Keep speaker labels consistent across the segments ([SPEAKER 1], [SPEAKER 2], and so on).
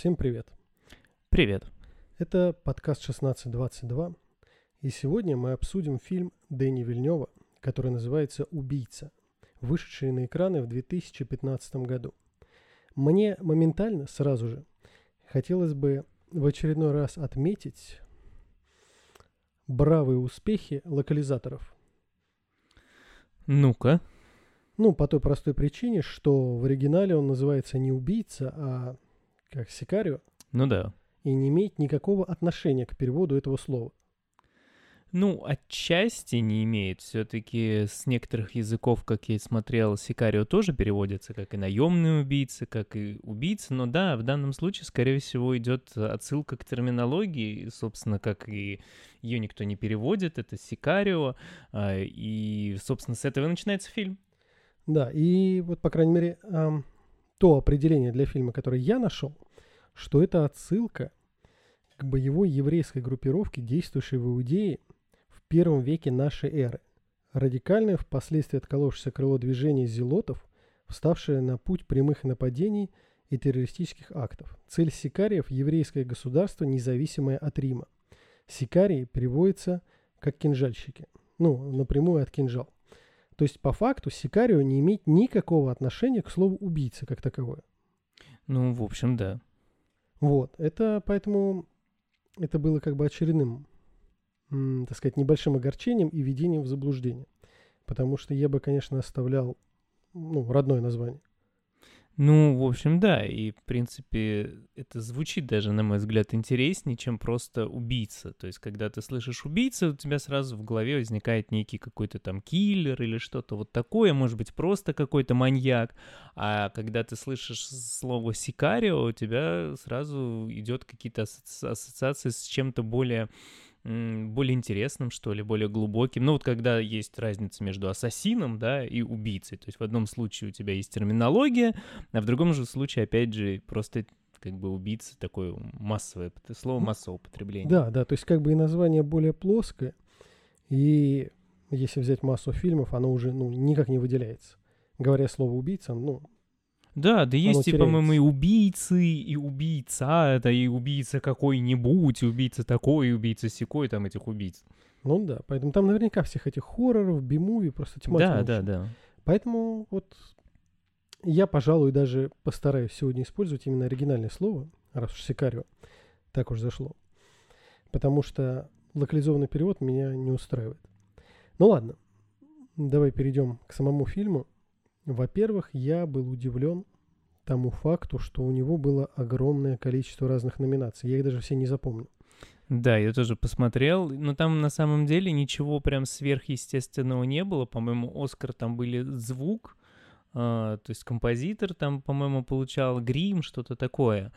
[SPEAKER 1] Всем привет.
[SPEAKER 2] Привет.
[SPEAKER 1] Это подкаст 1622, и сегодня мы обсудим фильм Дэни Вильнева, который называется «Убийца», вышедший на экраны в 2015 году. Мне моментально, сразу же, хотелось бы в очередной раз отметить бравые успехи локализаторов.
[SPEAKER 2] Ну-ка.
[SPEAKER 1] Ну, по той простой причине, что в оригинале он называется не убийца, а как Сикарио,
[SPEAKER 2] Ну да.
[SPEAKER 1] и не имеет никакого отношения к переводу этого слова.
[SPEAKER 2] Ну, отчасти не имеет. Все-таки с некоторых языков, как я смотрел, Сикарио тоже переводится как и наемный убийца, как и убийца. Но да, в данном случае, скорее всего, идет отсылка к терминологии, собственно, как и ее никто не переводит, это Сикарио. а, И, собственно, с этого и начинается фильм.
[SPEAKER 1] Да, и вот, по крайней мере, ам, то определение для фильма, которое я нашел, что это отсылка к боевой еврейской группировке, действующей в Иудее в первом веке нашей эры. Радикальное, впоследствии отколовшееся крыло движения зелотов, вставшее на путь прямых нападений и террористических актов. Цель сикариев – еврейское государство, независимое от Рима. Сикарии переводится как кинжальщики. Ну, напрямую от кинжал. То есть, по факту, Сикарио не имеет никакого отношения к слову убийца как таковое.
[SPEAKER 2] Ну, в общем, да.
[SPEAKER 1] Вот, это поэтому это было как бы очередным, так сказать, небольшим огорчением и введением в заблуждение. Потому что я бы, конечно, оставлял ну, родное название.
[SPEAKER 2] Ну, в общем, да, и, в принципе, это звучит даже, на мой взгляд, интереснее, чем просто убийца. То есть, когда ты слышишь убийца, у тебя сразу в голове возникает некий какой-то там киллер или что-то вот такое, может быть, просто какой-то маньяк. А когда ты слышишь слово «сикарио», у тебя сразу идет какие-то ассоциации с чем-то более более интересным, что ли, более глубоким. Ну, вот когда есть разница между ассасином, да, и убийцей. То есть в одном случае у тебя есть терминология, а в другом же случае, опять же, просто как бы убийца такое массовое, слово массового употребления.
[SPEAKER 1] Да, да, то есть как бы и название более плоское, и если взять массу фильмов, оно уже ну, никак не выделяется. Говоря слово убийца, ну,
[SPEAKER 2] Да, да есть и,
[SPEAKER 1] теряется.
[SPEAKER 2] по-моему, и убийцы, и убийца, это и убийца какой-нибудь, и убийца такой, и убийца секой, там этих убийц.
[SPEAKER 1] ну да. Поэтому там наверняка всех этих хорроров, би-муви, просто тьма
[SPEAKER 2] Да, да, да.
[SPEAKER 1] Поэтому вот я, пожалуй, даже постараюсь сегодня использовать именно оригинальное слово, раз уж Сикарио так уж зашло. Потому что локализованный перевод меня не устраивает. Ну ладно, давай перейдем к самому фильму. Во-первых, я был удивлен тому факту, что у него было огромное количество разных номинаций. Я их даже все не запомню.
[SPEAKER 2] Да, я тоже посмотрел, но там на самом деле ничего прям сверхъестественного не было. По-моему, Оскар там были звук, а, то есть композитор там, по-моему, получал грим, что-то такое.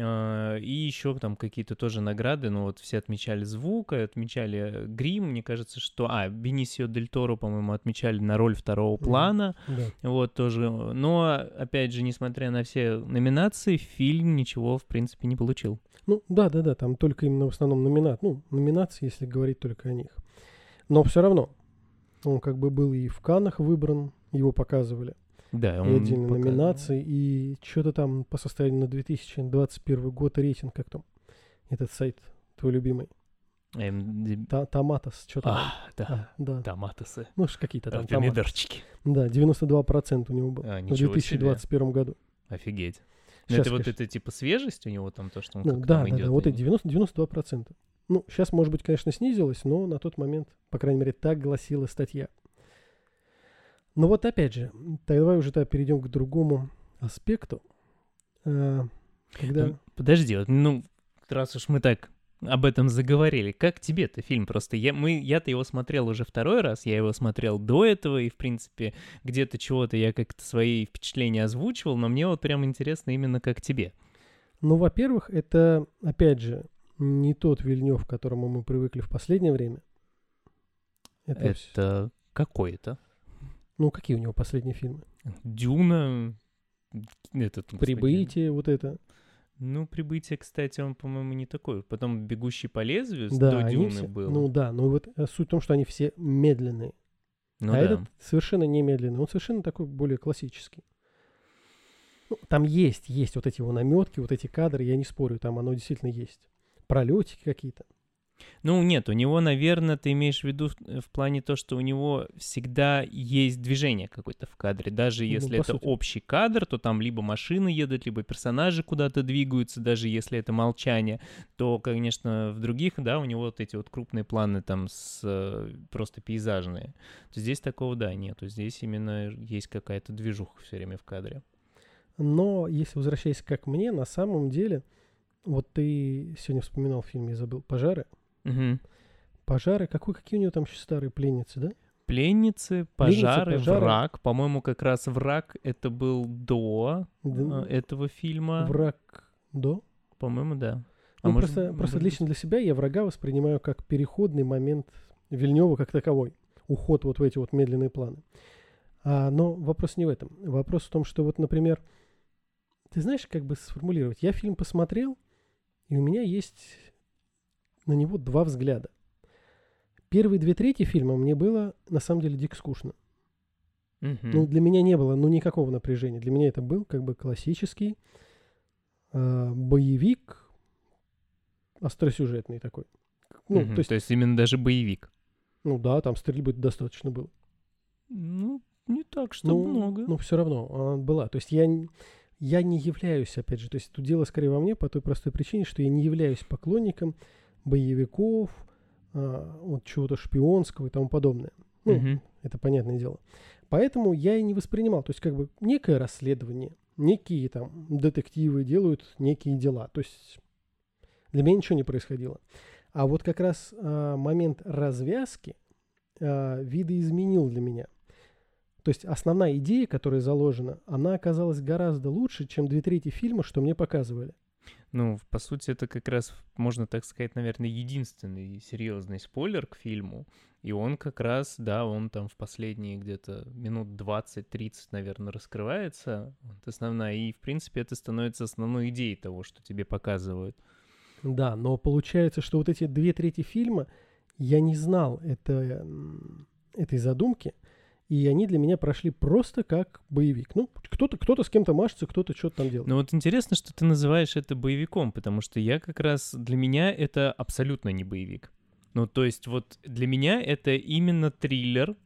[SPEAKER 2] А, и еще там какие-то тоже награды, ну вот все отмечали звук, отмечали грим, мне кажется, что... А, Бенисио Дель Торо, по-моему, отмечали на роль второго плана.
[SPEAKER 1] Да.
[SPEAKER 2] Вот тоже. Но, опять же, несмотря на все номинации, фильм ничего, в принципе, не получил.
[SPEAKER 1] Ну, да, да, да, там только именно в основном номинат, ну, номинации, если говорить только о них. Но все равно, он как бы был и в Каннах выбран, его показывали,
[SPEAKER 2] Да,
[SPEAKER 1] и отдельные
[SPEAKER 2] пока-
[SPEAKER 1] номинации, и что-то там по состоянию на 2021 год рейтинг, как там, этот сайт твой любимый,
[SPEAKER 2] MDB.
[SPEAKER 1] Та- Томатос, что-то
[SPEAKER 2] А, да,
[SPEAKER 1] А, да.
[SPEAKER 2] томатосы.
[SPEAKER 1] Ну, какие-то там.
[SPEAKER 2] Помидорчики.
[SPEAKER 1] Да, 92% у него был
[SPEAKER 2] А,
[SPEAKER 1] в
[SPEAKER 2] ничего
[SPEAKER 1] 2021 году.
[SPEAKER 2] Офигеть. Ну,
[SPEAKER 1] Щас,
[SPEAKER 2] это вот
[SPEAKER 1] конечно.
[SPEAKER 2] это типа свежесть у него там, то, что он
[SPEAKER 1] Ну, да, да,
[SPEAKER 2] идет.
[SPEAKER 1] да, вот
[SPEAKER 2] и-
[SPEAKER 1] эти 90, 92%. Ну, сейчас, может быть, конечно, снизилось, но на тот момент, по крайней мере, так гласила статья. Но вот опять же, давай уже тогда перейдем к другому аспекту. Э, Когда...
[SPEAKER 2] Ну, Подожди, вот, ну, раз уж мы так об этом заговорили, как тебе-то фильм? Просто я, мы, я-то его смотрел уже второй раз, я его смотрел до этого, и, в принципе, где-то чего-то я как-то свои впечатления озвучивал, но мне вот прям интересно именно как тебе.
[SPEAKER 1] Ну, во-первых, это, опять же, не тот Вильнев, к которому мы привыкли в последнее время. Это,
[SPEAKER 2] Это какой-то.
[SPEAKER 1] Ну, какие у него последние фильмы?
[SPEAKER 2] Дюна, этот, господи,
[SPEAKER 1] Прибытие, вот это.
[SPEAKER 2] Ну, прибытие, кстати, он, по-моему, не такой. Потом бегущий по лезвию
[SPEAKER 1] Да,
[SPEAKER 2] до Дюны
[SPEAKER 1] все-
[SPEAKER 2] был.
[SPEAKER 1] Ну да, но вот э, суть в том, что они все медленные.
[SPEAKER 2] Ну
[SPEAKER 1] а
[SPEAKER 2] да.
[SPEAKER 1] этот совершенно не медленный, он совершенно такой более классический. Ну, там есть, есть вот эти его наметки, вот эти кадры, я не спорю, там оно действительно есть. Пролетики какие-то.
[SPEAKER 2] Ну, нет, у него, наверное, ты имеешь в виду в, в плане то, что у него всегда есть движение какое-то в кадре. Даже
[SPEAKER 1] Ну,
[SPEAKER 2] если это
[SPEAKER 1] сути.
[SPEAKER 2] общий кадр, то там либо машины едут, либо персонажи куда-то двигаются, даже если это молчание, то, конечно, в других, да, у него вот эти вот крупные планы там с, э, просто пейзажные. То здесь такого, да, нету. Здесь именно есть какая-то движуха все время в кадре.
[SPEAKER 1] Но если возвращаясь как мне, на самом деле, вот ты сегодня вспоминал фильм, я забыл, «Пожары».
[SPEAKER 2] Мгм.
[SPEAKER 1] «Пожары», какой, какие у него там еще старые пленницы, да?
[SPEAKER 2] Пленницы, пожары,
[SPEAKER 1] пожары.
[SPEAKER 2] враг. По-моему, как раз враг это был до
[SPEAKER 1] Да,
[SPEAKER 2] э, этого фильма.
[SPEAKER 1] Враг до?
[SPEAKER 2] По-моему, да.
[SPEAKER 1] Ну,
[SPEAKER 2] может,
[SPEAKER 1] просто, просто
[SPEAKER 2] может
[SPEAKER 1] лично для себя я врага воспринимаю как переходный момент Вильнева как таковой. Уход вот в эти вот медленные планы. А, но вопрос не в этом. Вопрос в том, что вот, например, ты знаешь, как бы сформулировать? Я фильм посмотрел, и у меня есть на него два взгляда. Первые две трети фильма мне было, на самом деле, дико скучно.
[SPEAKER 2] Мгм.
[SPEAKER 1] Ну, для меня не было, ну, никакого напряжения. Для меня это был как бы классический а, боевик, остросюжетный такой. Ну,
[SPEAKER 2] Мгм.
[SPEAKER 1] то есть,
[SPEAKER 2] именно даже боевик.
[SPEAKER 1] ну да, там стрельбы достаточно было.
[SPEAKER 2] Ну, не так, что много.
[SPEAKER 1] Но все равно она была. То есть я, я не являюсь, опять же, то есть тут дело скорее во мне по той простой причине, что я не являюсь поклонником боевиков, а, вот чего-то шпионского и тому подобное. Ну,
[SPEAKER 2] Мгм.
[SPEAKER 1] это понятное дело. Поэтому я и не воспринимал. То есть как бы некое расследование, некие там детективы делают некие дела. То есть для меня ничего не происходило. А вот как раз а, момент развязки а, видоизменил для меня. То есть основная идея, которая заложена, она оказалась гораздо лучше, чем две трети фильма, что мне показывали.
[SPEAKER 2] Ну, по сути, это как раз, можно так сказать, наверное, единственный серьезный спойлер к фильму. И он как раз, да, он там в последние где-то минут 20-30, наверное, раскрывается. Вот основная. И, в принципе, это становится основной идеей того, что тебе показывают.
[SPEAKER 1] Да, но получается, что вот эти две трети фильма я не знал это, этой задумки, и они для меня прошли просто как боевик. Ну, кто-то кто с кем-то машется, кто-то что-то там делает.
[SPEAKER 2] Ну вот интересно, что ты называешь это боевиком, потому что я как раз, для меня это абсолютно не боевик. Ну то есть вот для меня это именно триллер,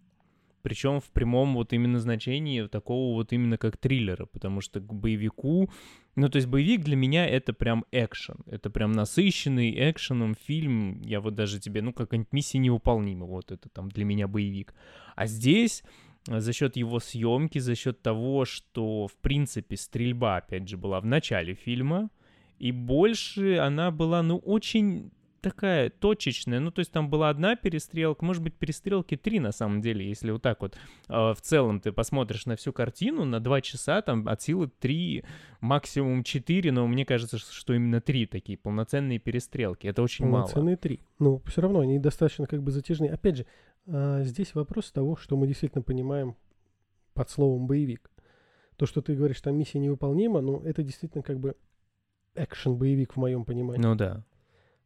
[SPEAKER 2] причем в прямом вот именно значении такого вот именно как триллера, потому что к боевику, ну то есть боевик для меня это прям экшен, это прям насыщенный экшеном фильм, я вот даже тебе, ну как-нибудь «Миссия невыполнима», вот это там для меня боевик. А здесь э, за счет его съемки, за счет того, что, в принципе, стрельба, опять же, была в начале фильма, и больше она была, ну, очень такая точечная, ну, то есть там была одна перестрелка, может быть, перестрелки три на самом деле, если вот так вот э, в целом ты посмотришь на всю картину, на два часа там от силы три, максимум четыре, но мне кажется, что именно три такие полноценные перестрелки, это очень мало.
[SPEAKER 1] Полноценные три. Но все равно они достаточно как бы затяжные. Опять же, а, здесь вопрос того, что мы действительно понимаем под словом боевик. То, что ты говоришь, там миссия невыполнима, ну, это действительно как бы экшен-боевик в моем понимании.
[SPEAKER 2] Ну да.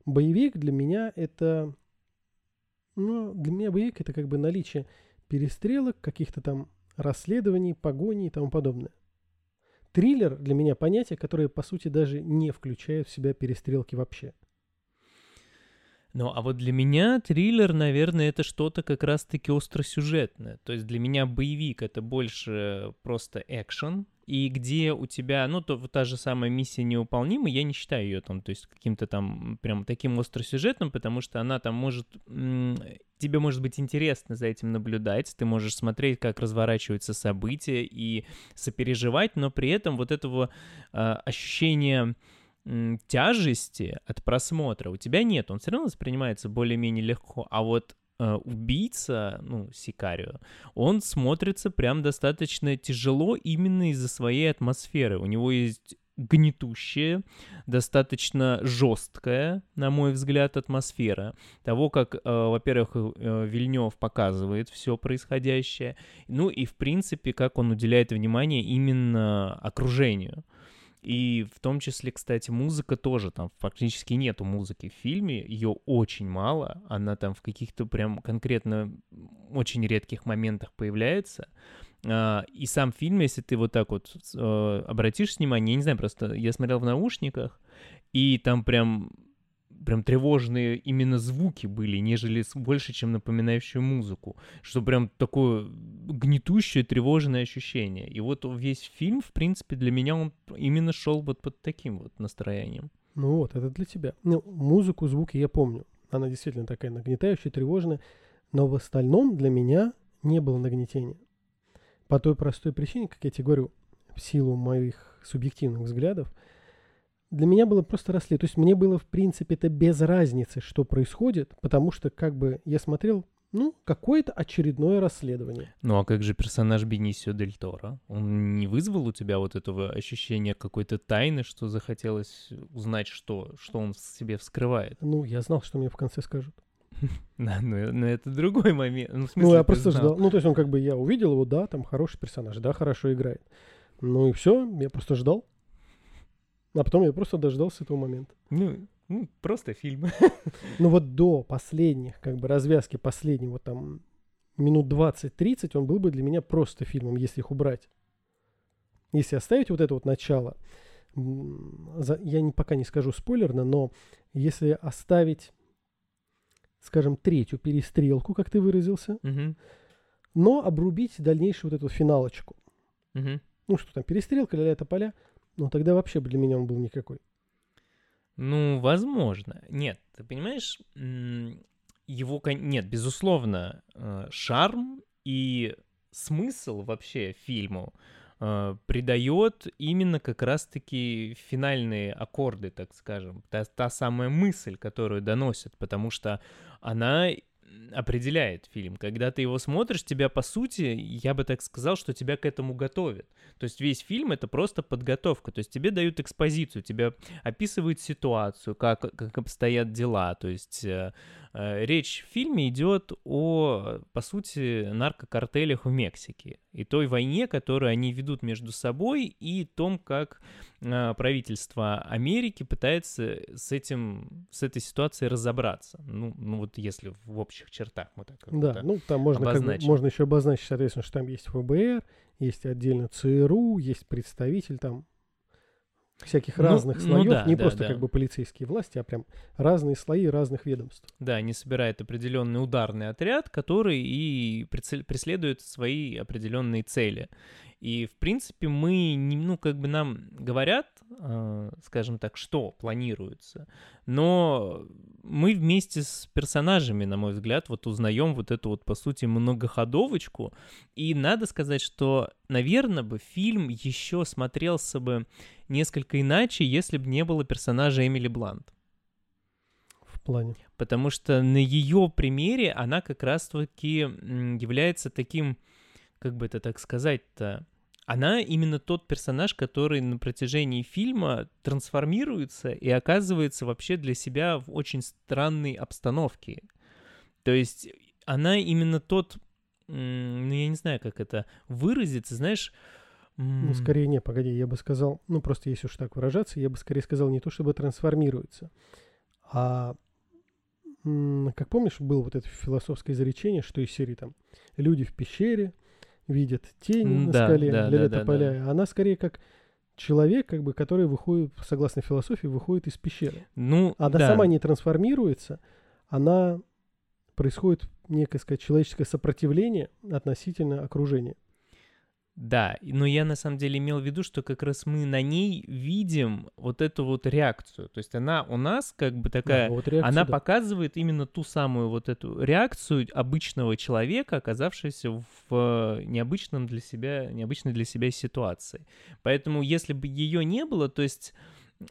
[SPEAKER 1] Боевик для меня это... Ну, для меня боевик это как бы наличие перестрелок, каких-то там расследований, погоней и тому подобное. Триллер для меня понятие, которое, по сути, даже не включает в себя перестрелки вообще.
[SPEAKER 2] Ну, а вот для меня триллер, наверное, это что-то как раз-таки остросюжетное. То есть для меня боевик — это больше просто экшен, и где у тебя, ну, то та же самая миссия невыполнима, я не считаю ее там, то есть каким-то там прям таким остросюжетным, потому что она там может, тебе может быть интересно за этим наблюдать, ты можешь смотреть, как разворачиваются события и сопереживать, но при этом вот этого а, ощущения тяжести от просмотра у тебя нет, он все равно воспринимается более-менее легко, а вот э, убийца, ну, Сикарио, он смотрится прям достаточно тяжело именно из-за своей атмосферы. У него есть гнетущая, достаточно жесткая, на мой взгляд, атмосфера того, как, э, во-первых, э, Вильнев показывает все происходящее, ну и, в принципе, как он уделяет внимание именно окружению. И в том числе, кстати, музыка тоже, там фактически нету музыки в фильме, ее очень мало, она там в каких-то прям конкретно очень редких моментах появляется, А, и сам фильм, если ты вот так вот э, обратишь внимание, я не знаю, просто я смотрел в наушниках, и там прям прям тревожные именно звуки были, нежели больше, чем напоминающую музыку, что прям такое гнетущее, тревожное ощущение. И вот весь фильм, в принципе, для меня он именно шел вот под таким вот настроением.
[SPEAKER 1] Ну вот, это для тебя. Ну, музыку, звуки я помню. Она действительно такая нагнетающая, тревожная. Но в остальном для меня не было нагнетения. По той простой причине, как я тебе говорю, в силу моих субъективных взглядов, для меня было просто расследование. То есть мне было, в принципе, это без разницы, что происходит, потому что как бы я смотрел, ну, какое-то очередное расследование.
[SPEAKER 2] Ну а как же персонаж Бенисио Дель Торо? Он не вызвал у тебя вот этого ощущения какой-то тайны, что захотелось узнать, что, что он в себе вскрывает?
[SPEAKER 1] Ну, я знал, что мне в конце скажут.
[SPEAKER 2] Да, но, но это другой момент.
[SPEAKER 1] Ну, ну я просто знал. ждал. Ну, то есть он как бы, я увидел его, да, там хороший персонаж, да, хорошо играет. Ну и все, я просто ждал. А потом я просто дождался этого момента.
[SPEAKER 2] Ну, ну просто фильм.
[SPEAKER 1] Ну вот до последних, как бы развязки последнего, вот там минут 20-30, он был бы для меня просто фильмом, если их убрать. Если оставить вот это вот начало, я не, пока не скажу спойлерно, но если оставить, скажем, третью перестрелку, как ты выразился,
[SPEAKER 2] угу.
[SPEAKER 1] но обрубить дальнейшую вот эту финалочку.
[SPEAKER 2] Угу.
[SPEAKER 1] Ну что там, перестрелка, ля-ля поля, ну, тогда вообще для меня он был никакой.
[SPEAKER 2] Ну, возможно. Нет, ты понимаешь, его... Нет, безусловно, э, шарм и смысл вообще фильму э, придает именно как раз-таки финальные аккорды, так скажем, та, та самая мысль, которую доносят, потому что она определяет фильм. Когда ты его смотришь, тебя, по сути, я бы так сказал, что тебя к этому готовят. То есть весь фильм — это просто подготовка. То есть тебе дают экспозицию, тебе описывают ситуацию, как, как обстоят дела. То есть э, речь в фильме идет о, по сути, наркокартелях в Мексике и той войне, которую они ведут между собой, и том, как э, правительство Америки пытается с этим, с этой ситуацией разобраться. Ну, ну вот если в общих чертах мы так
[SPEAKER 1] Да, ну там можно, как бы, можно еще обозначить, соответственно, что там есть ФБР, есть отдельно ЦРУ, есть представитель там всяких ну, разных ну, слоев, ну, да, не да, просто да. как бы полицейские власти, а прям разные слои разных ведомств.
[SPEAKER 2] Да, они собирают определенный ударный отряд, который и преследует свои определенные цели. И, в принципе, мы, ну, как бы нам говорят, э, скажем так, что планируется, но мы вместе с персонажами, на мой взгляд, вот узнаем вот эту вот, по сути, многоходовочку, и надо сказать, что, наверное, бы фильм еще смотрелся бы несколько иначе, если бы не было персонажа Эмили Блант.
[SPEAKER 1] В плане?
[SPEAKER 2] Потому что на ее примере она как раз-таки является таким как бы это так сказать-то, она именно тот персонаж, который на протяжении фильма трансформируется и оказывается вообще для себя в очень странной обстановке. То есть она именно тот, ну я не знаю, как это выразиться, знаешь...
[SPEAKER 1] Ну, скорее не, погоди, я бы сказал, ну, просто если уж так выражаться, я бы скорее сказал не то, чтобы трансформируется, а как помнишь, было вот это философское изречение, что из серии там люди в пещере, видят тень да, на скале да, для да, тополя. Да, да. Она скорее как человек, как бы, который выходит, согласно философии, выходит из пещеры.
[SPEAKER 2] Ну,
[SPEAKER 1] она да. сама не трансформируется, она происходит некое, сказать, человеческое сопротивление относительно окружения.
[SPEAKER 2] Да, но я на самом деле имел в виду, что как раз мы на ней видим вот эту вот реакцию. То есть она у нас как бы такая, да, вот реакция, она да. показывает именно ту самую вот эту реакцию обычного человека, оказавшегося в э, необычном для себя, необычной для себя ситуации. Поэтому если бы ее не было, то есть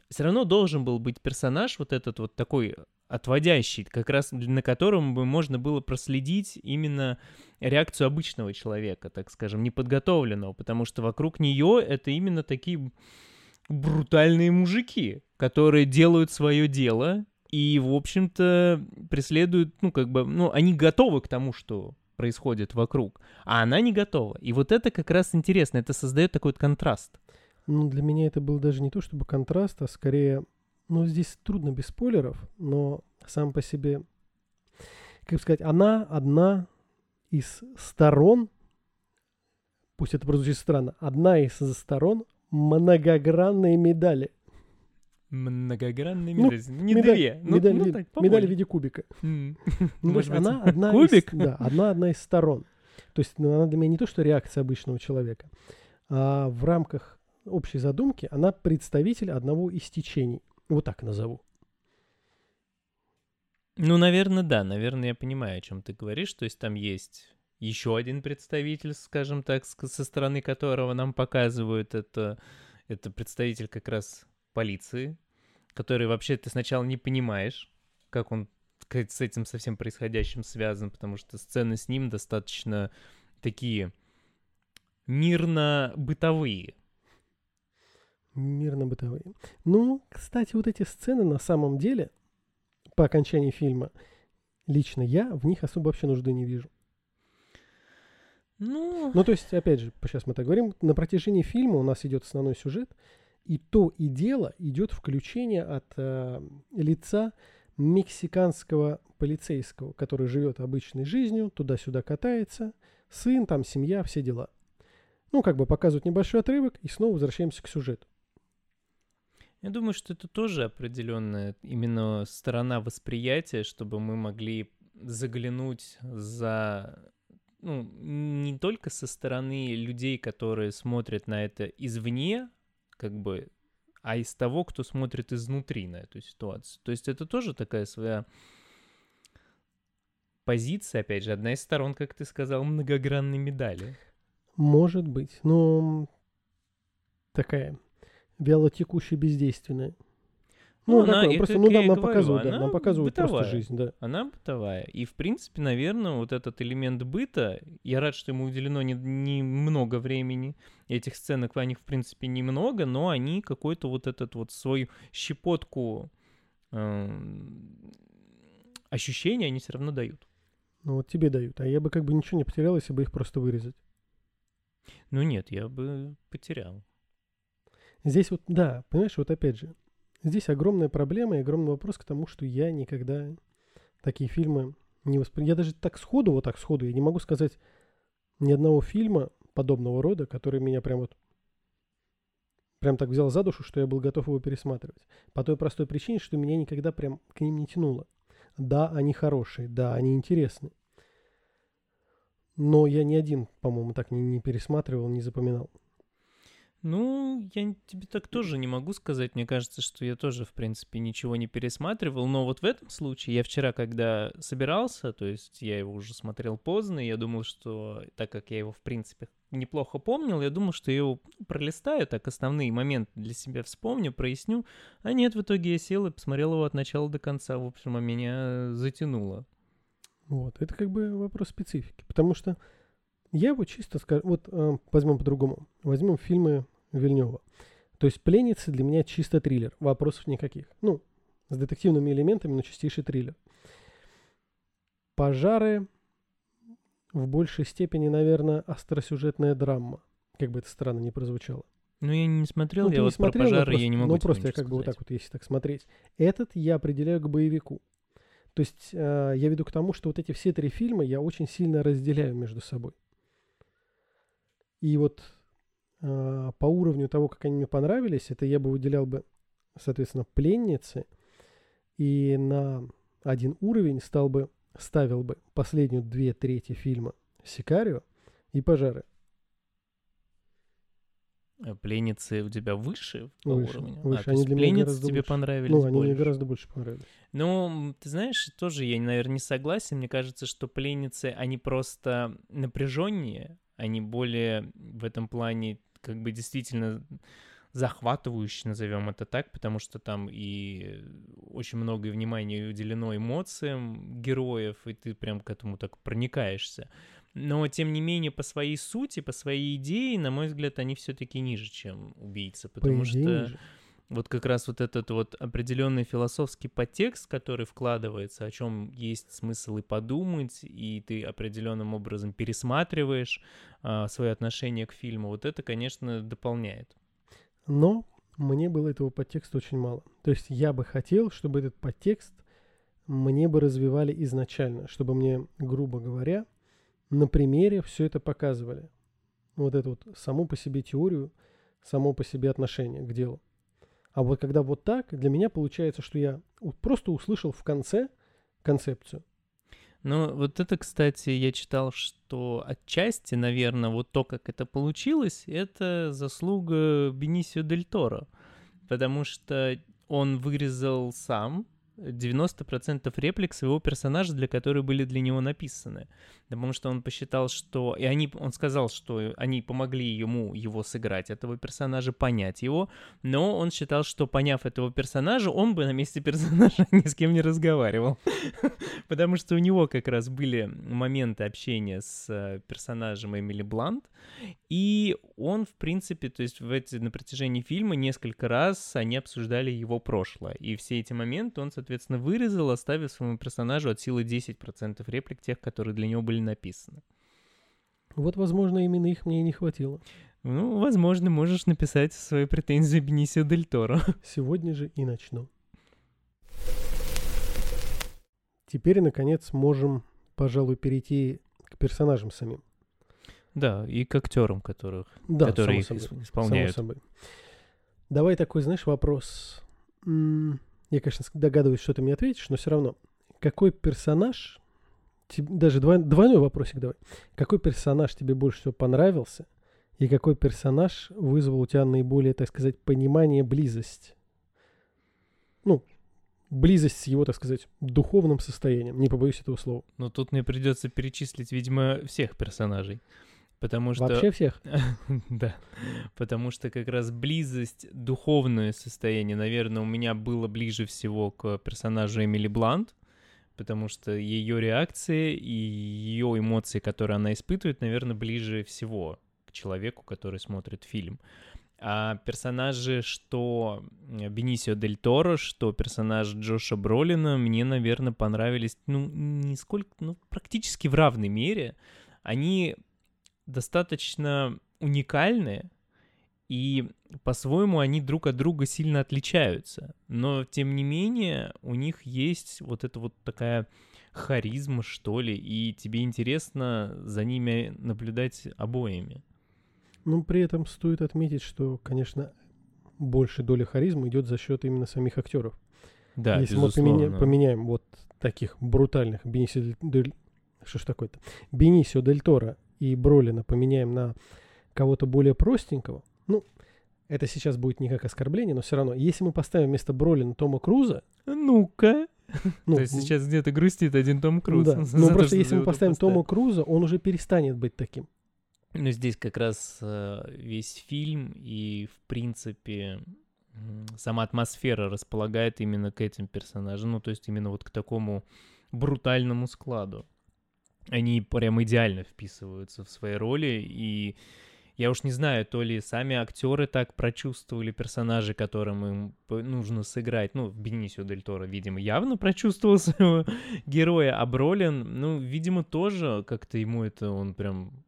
[SPEAKER 2] все равно должен был быть персонаж вот этот вот такой отводящий, как раз на котором бы можно было проследить именно реакцию обычного человека, так скажем, неподготовленного, потому что вокруг нее это именно такие брутальные мужики, которые делают свое дело и, в общем-то, преследуют, ну, как бы, ну, они готовы к тому, что происходит вокруг, а она не готова. И вот это как раз интересно, это создает такой вот контраст.
[SPEAKER 1] Ну, для меня это был даже не то чтобы контраст, а скорее ну, здесь трудно без спойлеров, но сам по себе, как сказать, она одна из сторон пусть это прозвучит странно, одна из сторон многогранные медали.
[SPEAKER 2] Многогранные
[SPEAKER 1] Ну,
[SPEAKER 2] медали. Не
[SPEAKER 1] медаль-
[SPEAKER 2] две. Ну,
[SPEAKER 1] медаль,
[SPEAKER 2] ну
[SPEAKER 1] ви-
[SPEAKER 2] так,
[SPEAKER 1] медаль в виде кубика.
[SPEAKER 2] М.
[SPEAKER 1] Ну,
[SPEAKER 2] Может быть,
[SPEAKER 1] она одна
[SPEAKER 2] кубик?
[SPEAKER 1] из, да, одна, одна из сторон. То есть ну, она для меня не то, что реакция обычного человека, а в рамках общей задумки она представитель одного из течений. Вот так назову.
[SPEAKER 2] Ну, наверное, да. Наверное, я понимаю, о чем ты говоришь. То есть там есть еще один представитель, скажем так, со стороны которого нам показывают это, это представитель как раз полиции, который вообще ты сначала не понимаешь, как он с этим совсем происходящим связан, потому что сцены с ним достаточно такие мирно-бытовые.
[SPEAKER 1] Мирно-бытовые. Ну, кстати, вот эти сцены на самом деле, по окончании фильма, лично я в них особо вообще нужды не вижу.
[SPEAKER 2] Ну,
[SPEAKER 1] Ну, то есть, опять же, сейчас мы так говорим, на протяжении фильма у нас идет основной сюжет, и то и дело идет включение от э, лица мексиканского полицейского, который живет обычной жизнью, туда-сюда катается, сын, там семья, все дела. Ну, как бы показывают небольшой отрывок, и снова возвращаемся к сюжету.
[SPEAKER 2] Я думаю, что это тоже определенная именно сторона восприятия, чтобы мы могли заглянуть за ну, не только со стороны людей, которые смотрят на это извне, как бы, а из того, кто смотрит изнутри на эту ситуацию. То есть это тоже такая своя позиция, опять же, одна из сторон, как ты сказал, многогранной медали.
[SPEAKER 1] Может быть, но такая вялотекущая, бездейственная. Ну,
[SPEAKER 2] Ну, она-
[SPEAKER 1] такое, просто, ну,
[SPEAKER 2] я
[SPEAKER 1] нам,
[SPEAKER 2] говорю,
[SPEAKER 1] показывают, да, нам показывают просто
[SPEAKER 2] бытовая.
[SPEAKER 1] жизнь, да.
[SPEAKER 2] Она бытовая. И, в принципе, наверное, вот этот элемент быта, я рад, что ему уделено не, не много времени. Этих сценок, они, в принципе, немного, но они какой-то вот этот вот свою щепотку эм, ощущения они все равно дают.
[SPEAKER 1] Ну, вот тебе дают. А я бы как бы ничего не потерял, если бы их просто вырезать.
[SPEAKER 2] Ну нет, я бы потерял.
[SPEAKER 1] Здесь вот, да, понимаешь, вот опять же, здесь огромная проблема и огромный вопрос к тому, что я никогда такие фильмы не воспринимаю. Я даже так сходу, вот так сходу, я не могу сказать ни одного фильма подобного рода, который меня прям вот прям так взял за душу, что я был готов его пересматривать. По той простой причине, что меня никогда прям к ним не тянуло. Да, они хорошие, да, они интересны. Но я ни один, по-моему, так не, не пересматривал, не запоминал.
[SPEAKER 2] Ну, я тебе так тоже не могу сказать. Мне кажется, что я тоже, в принципе, ничего не пересматривал. Но вот в этом случае, я вчера, когда собирался, то есть я его уже смотрел поздно, и я думал, что так как я его, в принципе, неплохо помнил, я думал, что я его пролистаю, так основные моменты для себя вспомню, проясню. А нет, в итоге я сел и посмотрел его от начала до конца. В общем, а меня затянуло.
[SPEAKER 1] Вот, это как бы вопрос специфики. Потому что я его чисто скажу, вот э, возьмем по-другому. Возьмем фильмы Вильнева. То есть «Пленницы» для меня чисто триллер, вопросов никаких. Ну, с детективными элементами, но чистейший триллер. «Пожары» в большей степени, наверное, остросюжетная драма. Как бы это странно не прозвучало.
[SPEAKER 2] Ну, я не смотрел,
[SPEAKER 1] Ну,
[SPEAKER 2] я
[SPEAKER 1] не
[SPEAKER 2] вот
[SPEAKER 1] смотрел,
[SPEAKER 2] про пожары
[SPEAKER 1] просто-
[SPEAKER 2] я не могу
[SPEAKER 1] Ну, просто я как бы вот
[SPEAKER 2] сказать.
[SPEAKER 1] так вот, если так смотреть. Этот я определяю к боевику. То есть э, я веду к тому, что вот эти все три фильма я очень сильно разделяю между собой. И вот э, по уровню того, как они мне понравились, это я бы выделял бы, соответственно, «Пленницы». И на один уровень стал бы, ставил бы последнюю две трети фильма «Сикарио» и «Пожары».
[SPEAKER 2] А Пленницы у тебя выше по
[SPEAKER 1] Выше,
[SPEAKER 2] уровню?
[SPEAKER 1] выше.
[SPEAKER 2] А, то
[SPEAKER 1] Они
[SPEAKER 2] есть
[SPEAKER 1] для
[SPEAKER 2] пленницы тебе
[SPEAKER 1] лучше.
[SPEAKER 2] понравились
[SPEAKER 1] Ну, они мне
[SPEAKER 2] больше.
[SPEAKER 1] гораздо больше понравились.
[SPEAKER 2] Ну, ты знаешь, тоже я, наверное, не согласен. Мне кажется, что пленницы, они просто напряженнее, они более в этом плане как бы действительно захватывающие, назовем это так, потому что там и очень много внимания уделено эмоциям героев, и ты прям к этому так проникаешься. Но, тем не менее, по своей сути, по своей идее, на мой взгляд, они все-таки ниже, чем убийца,
[SPEAKER 1] По
[SPEAKER 2] потому
[SPEAKER 1] идее,
[SPEAKER 2] что
[SPEAKER 1] ниже.
[SPEAKER 2] Вот как раз вот этот вот определенный философский подтекст, который вкладывается, о чем есть смысл и подумать, и ты определенным образом пересматриваешь а, свое отношение к фильму, вот это, конечно, дополняет.
[SPEAKER 1] Но мне было этого подтекста очень мало. То есть я бы хотел, чтобы этот подтекст мне бы развивали изначально, чтобы мне, грубо говоря, на примере все это показывали. вот эту вот саму по себе теорию, само по себе отношение к делу. А вот когда вот так, для меня получается, что я просто услышал в конце концепцию.
[SPEAKER 2] Ну, вот это, кстати, я читал, что отчасти, наверное, вот то, как это получилось, это заслуга Бенисио Дель Торо. Потому что он вырезал сам 90% реплик своего персонажа, для которые были для него написаны. Потому что он посчитал, что... И они, он сказал, что они помогли ему его сыграть, этого персонажа, понять его. Но он считал, что поняв этого персонажа, он бы на месте персонажа ни с кем не разговаривал. Потому что у него как раз были моменты общения с э, персонажем Эмили Блант. И он, в принципе, то есть в эти, на протяжении фильма несколько раз они обсуждали его прошлое. И все эти моменты он, соответственно, вырезал, оставив своему персонажу от силы 10% реплик тех, которые для него были написаны.
[SPEAKER 1] Вот, возможно, именно их мне и не хватило.
[SPEAKER 2] Ну, возможно, можешь написать свои претензии Бенисио Дель Торо.
[SPEAKER 1] Сегодня же и начну. Теперь, наконец, можем, пожалуй, перейти к персонажам самим.
[SPEAKER 2] Да, и к актерам, которых,
[SPEAKER 1] Да,
[SPEAKER 2] которые их
[SPEAKER 1] само собой.
[SPEAKER 2] исполняют.
[SPEAKER 1] Само собой. Давай такой, знаешь, вопрос. М, Я, конечно, догадываюсь, что ты мне ответишь, но все равно. Какой персонаж, даже двой- двойной вопросик давай. Какой персонаж тебе больше всего понравился? И какой персонаж вызвал у тебя наиболее, так сказать, понимание, близость? Ну, близость с его, так сказать, духовным состоянием. Не побоюсь этого слова.
[SPEAKER 2] Но тут мне придется перечислить, видимо, всех персонажей. Потому что...
[SPEAKER 1] Вообще всех.
[SPEAKER 2] Да. Потому что как раз близость, духовное состояние, наверное, у меня было ближе всего к персонажу Эмили Блант, потому что ее реакции и ее эмоции, которые она испытывает, наверное, ближе всего к человеку, который смотрит фильм. А персонажи, что Бенисио Дель Торо, что персонаж Джоша Бролина, мне, наверное, понравились, ну, не сколько, ну, практически в равной мере. Они достаточно уникальные, и по-своему они друг от друга сильно отличаются. Но, тем не менее, у них есть вот эта вот такая харизма, что ли, и тебе интересно за ними наблюдать обоими.
[SPEAKER 1] Ну, при этом стоит отметить, что, конечно, больше доля харизмы идет за счет именно самих актеров.
[SPEAKER 2] Да,
[SPEAKER 1] Если мы
[SPEAKER 2] безусловно.
[SPEAKER 1] поменя- поменяем вот таких брутальных Бенисио дель- что ж такое-то? Бенисио Дель Торо и Бролина поменяем на кого-то более простенького, ну, это сейчас будет не как оскорбление, но все равно, если мы поставим вместо Бролина Тома Круза,
[SPEAKER 2] Ну-ка.
[SPEAKER 1] ну,
[SPEAKER 2] То есть сейчас где-то грустит один Том Круз.
[SPEAKER 1] да, но
[SPEAKER 2] то,
[SPEAKER 1] просто если мы поставим
[SPEAKER 2] поставили.
[SPEAKER 1] Тома Круза, он уже перестанет быть таким.
[SPEAKER 2] Ну, здесь как раз э, весь фильм и, в принципе, сама атмосфера располагает именно к этим персонажам, ну, то есть именно вот к такому брутальному складу. Они прям идеально вписываются в свои роли, и я уж не знаю, то ли сами актеры так прочувствовали персонажи, которым им нужно сыграть. Ну, Бенисио Дель Торо, видимо, явно прочувствовал своего героя, а Бролин, ну, видимо, тоже как-то ему это он прям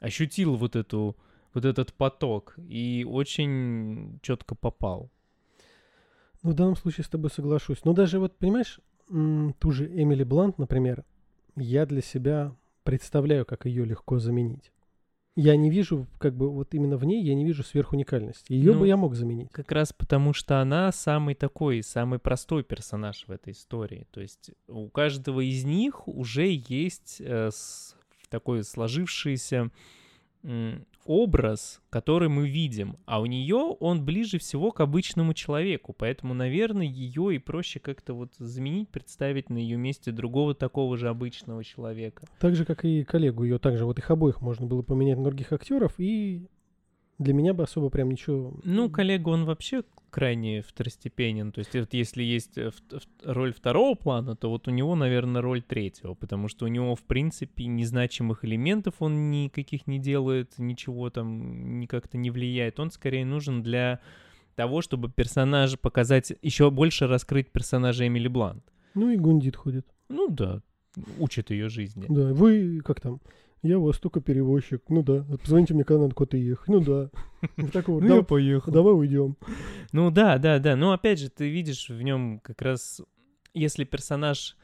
[SPEAKER 2] ощутил вот эту вот этот поток и очень четко попал.
[SPEAKER 1] Ну, в данном случае с тобой соглашусь. Но даже вот, понимаешь, ту же Эмили Блант, например, я для себя представляю, как ее легко заменить. Я не вижу, как бы, вот именно в ней я не вижу сверхуникальности. Ее
[SPEAKER 2] Ну,
[SPEAKER 1] бы я мог заменить.
[SPEAKER 2] Как раз потому, что она самый такой, самый простой персонаж в этой истории. То есть у каждого из них уже есть э, такой сложившийся образ, который мы видим, а у нее он ближе всего к обычному человеку, поэтому, наверное, ее и проще как-то вот заменить, представить на ее месте другого такого же обычного человека.
[SPEAKER 1] Так же, как и коллегу ее, также вот их обоих можно было поменять на других актеров, и для меня бы особо прям ничего...
[SPEAKER 2] Ну, коллега, он вообще крайне второстепенен. То есть, вот если есть э, роль второго плана, то вот у него, наверное, роль третьего, потому что у него, в принципе, незначимых элементов он никаких не делает, ничего там ни как-то не влияет. Он скорее нужен для того, чтобы персонажа показать, еще больше раскрыть персонажа Эмили Блант.
[SPEAKER 1] Ну и Гундит ходит.
[SPEAKER 2] Ну да, учит ее жизни.
[SPEAKER 1] Да, вы, как там, я востока-перевозчик, ну да, позвоните мне, когда надо куда-то ехать, ну да. Такого,
[SPEAKER 2] Ну, я поехал.
[SPEAKER 1] давай уйдем.
[SPEAKER 2] Ну да, да, да. Но опять же, ты видишь в нем как раз, если персонаж...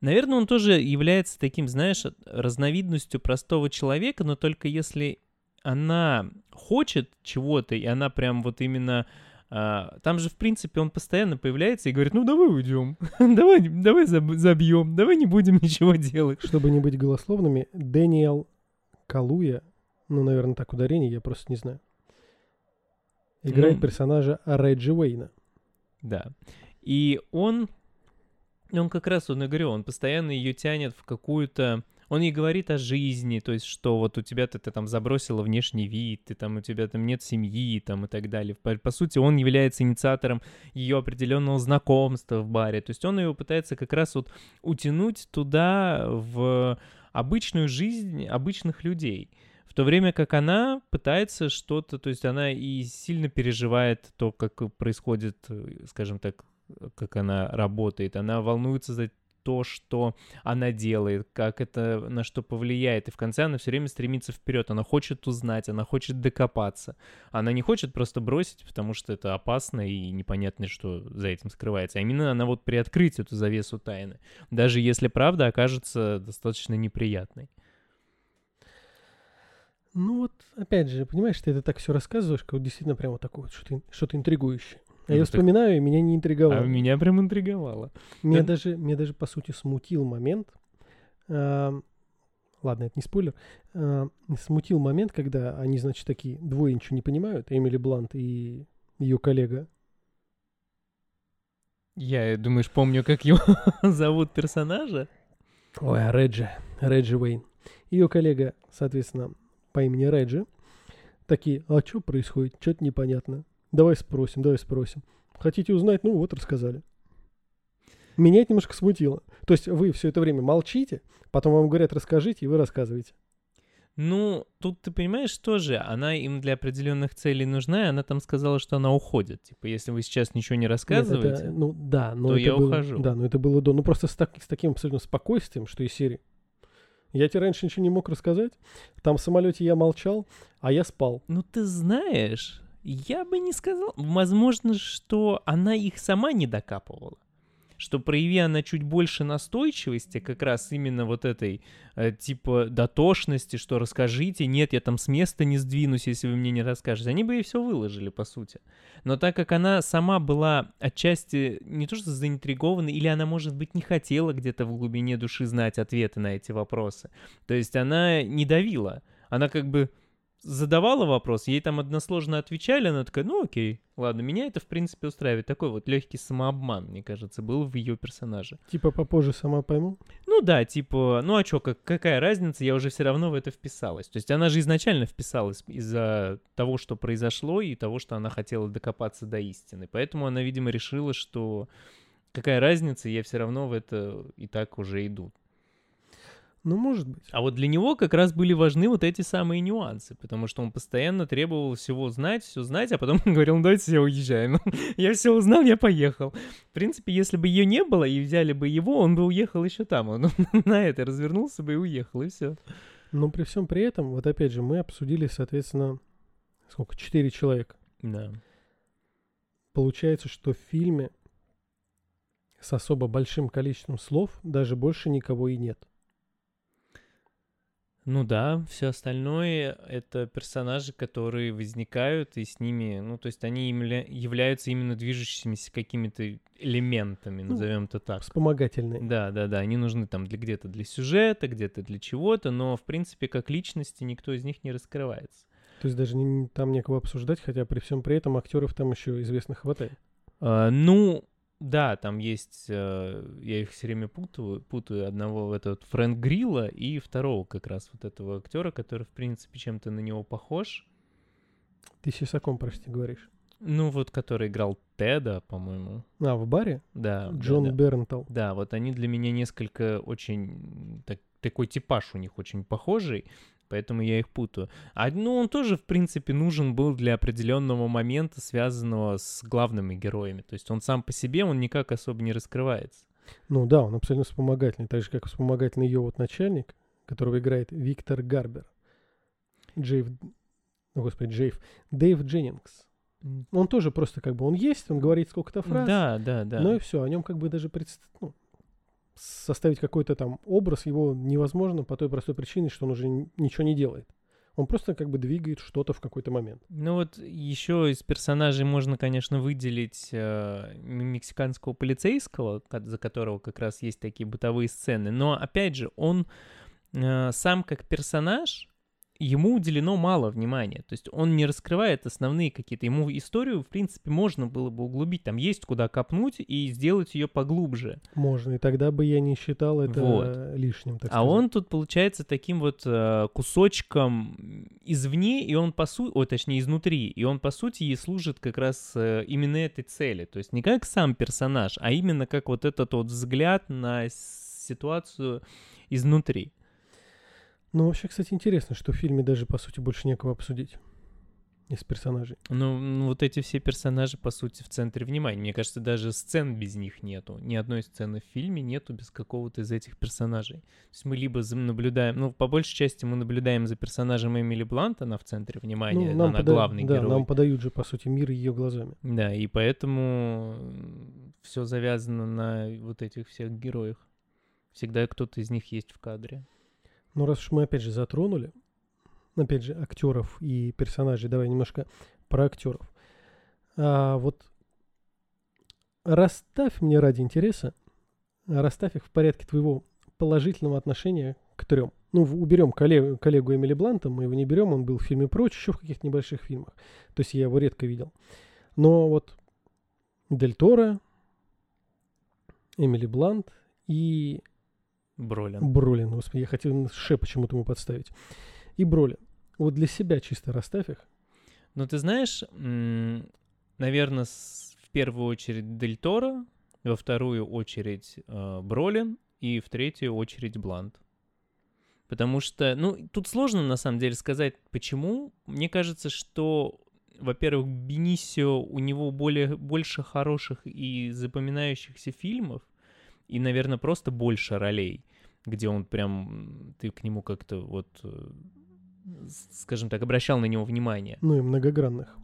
[SPEAKER 2] Наверное, он тоже является таким, знаешь, разновидностью простого человека, но только если она хочет чего-то, и она прям вот именно... а, там же, в принципе, он постоянно появляется и говорит, ну давай уйдем, давай, давай заб- забьем, давай не будем ничего делать.
[SPEAKER 1] Чтобы не быть голословными, Дэниел Калуя, ну, наверное, так ударение, я просто не знаю, играет
[SPEAKER 2] Ну.
[SPEAKER 1] персонажа Реджи Уэйна.
[SPEAKER 2] Да. И он, он как раз, он и говорю, он постоянно ее тянет в какую-то... Он ей говорит о жизни, то есть, что вот у тебя ты, там забросила внешний вид, ты там, у тебя там нет семьи, там и так далее. По, по сути, он является инициатором ее определенного знакомства в баре. То есть он ее пытается как раз вот утянуть туда, в обычную жизнь обычных людей. В то время как она пытается что-то, то есть она и сильно переживает то, как происходит, скажем так, как она работает. Она волнуется за то, что она делает, как это на что повлияет. И в конце она все время стремится вперед. Она хочет узнать, она хочет докопаться. Она не хочет просто бросить, потому что это опасно и непонятно, что за этим скрывается. А именно она вот приоткрыть эту завесу тайны. Даже если правда окажется достаточно неприятной.
[SPEAKER 1] Ну вот, опять же, понимаешь, ты это так все рассказываешь, как вот действительно прям вот такое что-то, что-то интригующее. А
[SPEAKER 2] Ну,
[SPEAKER 1] я
[SPEAKER 2] так-
[SPEAKER 1] вспоминаю, и меня не интриговало.
[SPEAKER 2] А меня прям интриговало.
[SPEAKER 1] Меня
[SPEAKER 2] Да.
[SPEAKER 1] даже, меня даже, по сути, смутил момент. ам, ладно, это не спойлер. а, смутил момент, когда они, значит, такие двое ничего не понимают, Эмили Блант и ее коллега.
[SPEAKER 2] Я, думаешь, помню, как его зовут персонажа?
[SPEAKER 1] Ой, а Реджи, Реджи Уэйн. Ее коллега, соответственно, по имени Реджи. Такие, а что происходит? Что-то непонятно. Давай спросим, давай спросим. Хотите узнать? Ну вот, рассказали. Меня это немножко смутило. То есть вы все это время молчите, потом вам говорят, расскажите, и вы рассказываете.
[SPEAKER 2] Ну, тут ты понимаешь, тоже она им для определенных целей нужна, и она там сказала, что она уходит. Типа, если вы сейчас ничего не
[SPEAKER 1] Нет,
[SPEAKER 2] рассказываете,
[SPEAKER 1] это, ну да, но
[SPEAKER 2] то
[SPEAKER 1] это
[SPEAKER 2] я
[SPEAKER 1] было,
[SPEAKER 2] ухожу.
[SPEAKER 1] Да, но это было до. Ну просто с, так- с таким абсолютно спокойствием, что из серии. Я тебе раньше ничего не мог рассказать. Там в самолете я молчал, а я спал.
[SPEAKER 2] ну ты знаешь, я бы не сказал. Возможно, что она их сама не докапывала. Что прояви она чуть больше настойчивости, как раз именно вот этой, э, типа, дотошности, что расскажите, нет, я там с места не сдвинусь, если вы мне не расскажете. Они бы ей все выложили, по сути. Но так как она сама была отчасти не то что заинтригована, или она, может быть, не хотела где-то в глубине души знать ответы на эти вопросы. То есть она не давила. Она как бы задавала вопрос, ей там односложно отвечали, она такая, ну окей, ладно, меня это в принципе устраивает. Такой вот легкий самообман, мне кажется, был в ее персонаже.
[SPEAKER 1] Типа попозже сама пойму.
[SPEAKER 2] Ну да, типа, ну а чё, как, какая разница, я уже все равно в это вписалась. То есть она же изначально вписалась из-за того, что произошло, и того, что она хотела докопаться до истины. Поэтому она, видимо, решила, что какая разница, я все равно в это и так уже иду.
[SPEAKER 1] Ну, может быть.
[SPEAKER 2] А вот для него как раз были важны вот эти самые нюансы, потому что он постоянно требовал всего знать, все знать, а потом говорил, ну давайте я уезжаю. Ну, я все узнал, я поехал. В принципе, если бы ее не было и взяли бы его, он бы уехал еще там. Он на это развернулся бы и уехал, и все.
[SPEAKER 1] Но при всем при этом, вот опять же, мы обсудили, соответственно, сколько? Четыре человека.
[SPEAKER 2] Да.
[SPEAKER 1] Получается, что в фильме с особо большим количеством слов даже больше никого и нет.
[SPEAKER 2] Ну да, все остальное это персонажи, которые возникают, и с ними, ну, то есть они имля- являются именно движущимися какими-то элементами,
[SPEAKER 1] Ну,
[SPEAKER 2] назовем это так.
[SPEAKER 1] Вспомогательные.
[SPEAKER 2] Да, да, да, они нужны там для где-то для сюжета, где-то для чего-то, но в принципе как личности никто из них не раскрывается.
[SPEAKER 1] То есть даже не- там некого обсуждать, хотя при всем при этом актеров там еще известно хватает.
[SPEAKER 2] А, ну, да, там есть, э, я их все время путаю, путаю одного вот этот Фрэнк Грилла и второго как раз вот этого актера, который в принципе чем-то на него похож.
[SPEAKER 1] Ты сейчас о ком, прости, говоришь?
[SPEAKER 2] Ну вот, который играл Теда, по-моему.
[SPEAKER 1] А, в баре?
[SPEAKER 2] Да. да,
[SPEAKER 1] Джон
[SPEAKER 2] да.
[SPEAKER 1] Бернтал.
[SPEAKER 2] Да, вот они для меня несколько очень... так- такой типаж у них очень похожий, поэтому я их путаю. А, ну, он тоже, в принципе, нужен был для определенного момента, связанного с главными героями. То есть он сам по себе, он никак особо не раскрывается.
[SPEAKER 1] Ну да, он абсолютно вспомогательный. Так же, как вспомогательный ее вот начальник, которого играет Виктор Гарбер. Джейв... О, господи, Джейв. Дэйв Дженнингс. Он тоже просто как бы, он есть, он говорит сколько-то фраз.
[SPEAKER 2] Да, да, да.
[SPEAKER 1] Ну и все, о нем как бы даже предс- ну, составить какой-то там образ его невозможно по той простой причине, что он уже ничего не делает. Он просто как бы двигает что-то в какой-то момент.
[SPEAKER 2] Ну вот еще из персонажей можно, конечно, выделить э, мексиканского полицейского, ко- за которого как раз есть такие бытовые сцены. Но опять же, он э, сам как персонаж, ему уделено мало внимания. То есть он не раскрывает основные какие-то. Ему историю, в принципе, можно было бы углубить. Там есть куда копнуть и сделать ее поглубже.
[SPEAKER 1] Можно, и тогда бы я не считал это
[SPEAKER 2] Вот.
[SPEAKER 1] лишним, так
[SPEAKER 2] А
[SPEAKER 1] сказать.
[SPEAKER 2] он тут получается таким вот э, кусочком извне, и он по сути, о, точнее, изнутри, и он по сути и служит как раз э, именно этой цели. То есть не как сам персонаж, а именно как вот этот вот взгляд на ситуацию изнутри.
[SPEAKER 1] Ну, вообще, кстати, интересно, что в фильме даже, по сути, больше некого обсудить из персонажей.
[SPEAKER 2] Ну, м, вот эти все персонажи, по сути, в центре внимания. Мне кажется, даже сцен без них нету. Ни одной сцены в фильме нету без какого-то из этих персонажей. То есть мы либо наблюдаем, ну, по большей части мы наблюдаем за персонажем Эмили Блант, она в центре внимания,
[SPEAKER 1] ну, нам,
[SPEAKER 2] она
[SPEAKER 1] пода-
[SPEAKER 2] главный
[SPEAKER 1] да,
[SPEAKER 2] герой.
[SPEAKER 1] нам подают же, по сути, мир ее глазами.
[SPEAKER 2] Да, и поэтому все завязано на вот этих всех героях. Всегда кто-то из них есть в кадре.
[SPEAKER 1] Но раз уж мы опять же затронули, опять же, актеров и персонажей, давай немножко про актеров. А, вот расставь мне ради интереса, расставь их в порядке твоего положительного отношения к трем. Ну, уберем коллегу, коллегу Эмили Бланта, мы его не берем, он был в фильме «Прочь», еще в каких-то небольших фильмах. То есть я его редко видел. Но вот Дель Торо, Эмили Блант и
[SPEAKER 2] Бролин.
[SPEAKER 1] Бролин, господи, я хотел Ше почему-то ему подставить. И Бролин. Вот для себя чисто расставь их.
[SPEAKER 2] Ну, ты знаешь, наверное, в первую очередь Дель Торо, во вторую очередь э, Бролин и в третью очередь Блант. Потому что, ну, тут сложно на самом деле сказать, почему. Мне кажется, что, во-первых, Бенисио, у него более, больше хороших и запоминающихся фильмов, и, наверное, просто больше ролей, где он прям, ты к нему как-то вот, э, скажем так, обращал на него внимание.
[SPEAKER 1] Ну и многогранных.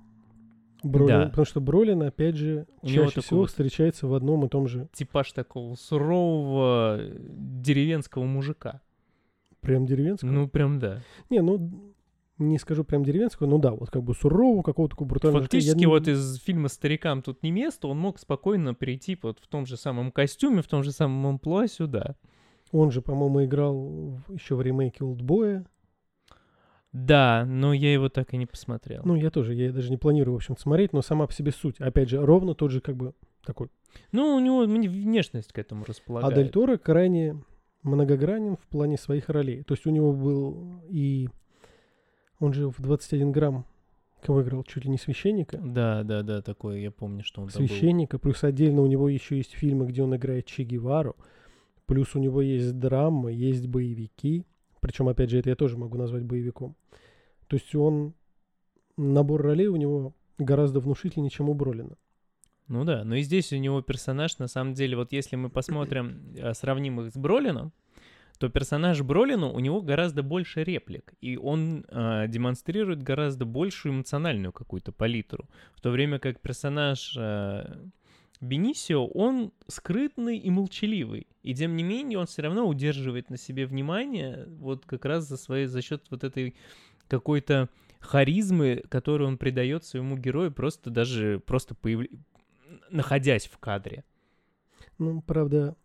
[SPEAKER 1] Бролин,
[SPEAKER 2] Да.
[SPEAKER 1] Потому что Бролин, опять же,
[SPEAKER 2] У
[SPEAKER 1] чаще всего
[SPEAKER 2] вот-
[SPEAKER 1] встречается в одном и том же,
[SPEAKER 2] типаж такого сурового э, деревенского мужика.
[SPEAKER 1] прям деревенского.
[SPEAKER 2] Ну, прям да.
[SPEAKER 1] Не, ну, не скажу прям деревенского, ну да, вот как бы сурового, какого-то такого брутального. Я
[SPEAKER 2] Фактически
[SPEAKER 1] не-
[SPEAKER 2] вот из фильма «Старикам тут не место» он мог спокойно прийти вот в том же самом костюме, в том же самом амплуа сюда.
[SPEAKER 1] Он же, по-моему, играл еще в ремейке «Олдбоя».
[SPEAKER 2] Да, но я его так и не посмотрел.
[SPEAKER 1] Ну, я тоже, я даже не планирую, в общем смотреть, но сама по себе суть. Опять же, ровно тот же как бы такой
[SPEAKER 2] Ну, у него внешность к этому
[SPEAKER 1] А
[SPEAKER 2] располагает.
[SPEAKER 1] Дель Торо крайне многогранен в плане своих ролей. То есть у него был и... Он же в 21 грамм кого играл? Чуть ли не священника.
[SPEAKER 2] Да, да, да, такой, я помню, что он.
[SPEAKER 1] Священника. Плюс отдельно у него еще есть фильмы, где он играет Че Гевару. Плюс у него есть драма, есть боевики. Причем, опять же, это я тоже могу назвать боевиком. То есть он... Набор ролей у него гораздо внушительнее, чем у Бролина.
[SPEAKER 2] Ну да, но и здесь у него персонаж, на самом деле, вот если мы посмотрим, э, сравним их с Бролином, то персонаж Бролину, у него гораздо больше реплик, и он э, демонстрирует гораздо большую эмоциональную какую-то палитру, в то время как персонаж э, Бенисио, он скрытный и молчаливый, и тем не менее он все равно удерживает на себе внимание вот как раз за, своей, за счет вот этой какой-то харизмы, которую он придает своему герою просто даже просто появ... находясь в кадре.
[SPEAKER 1] Ну, правда,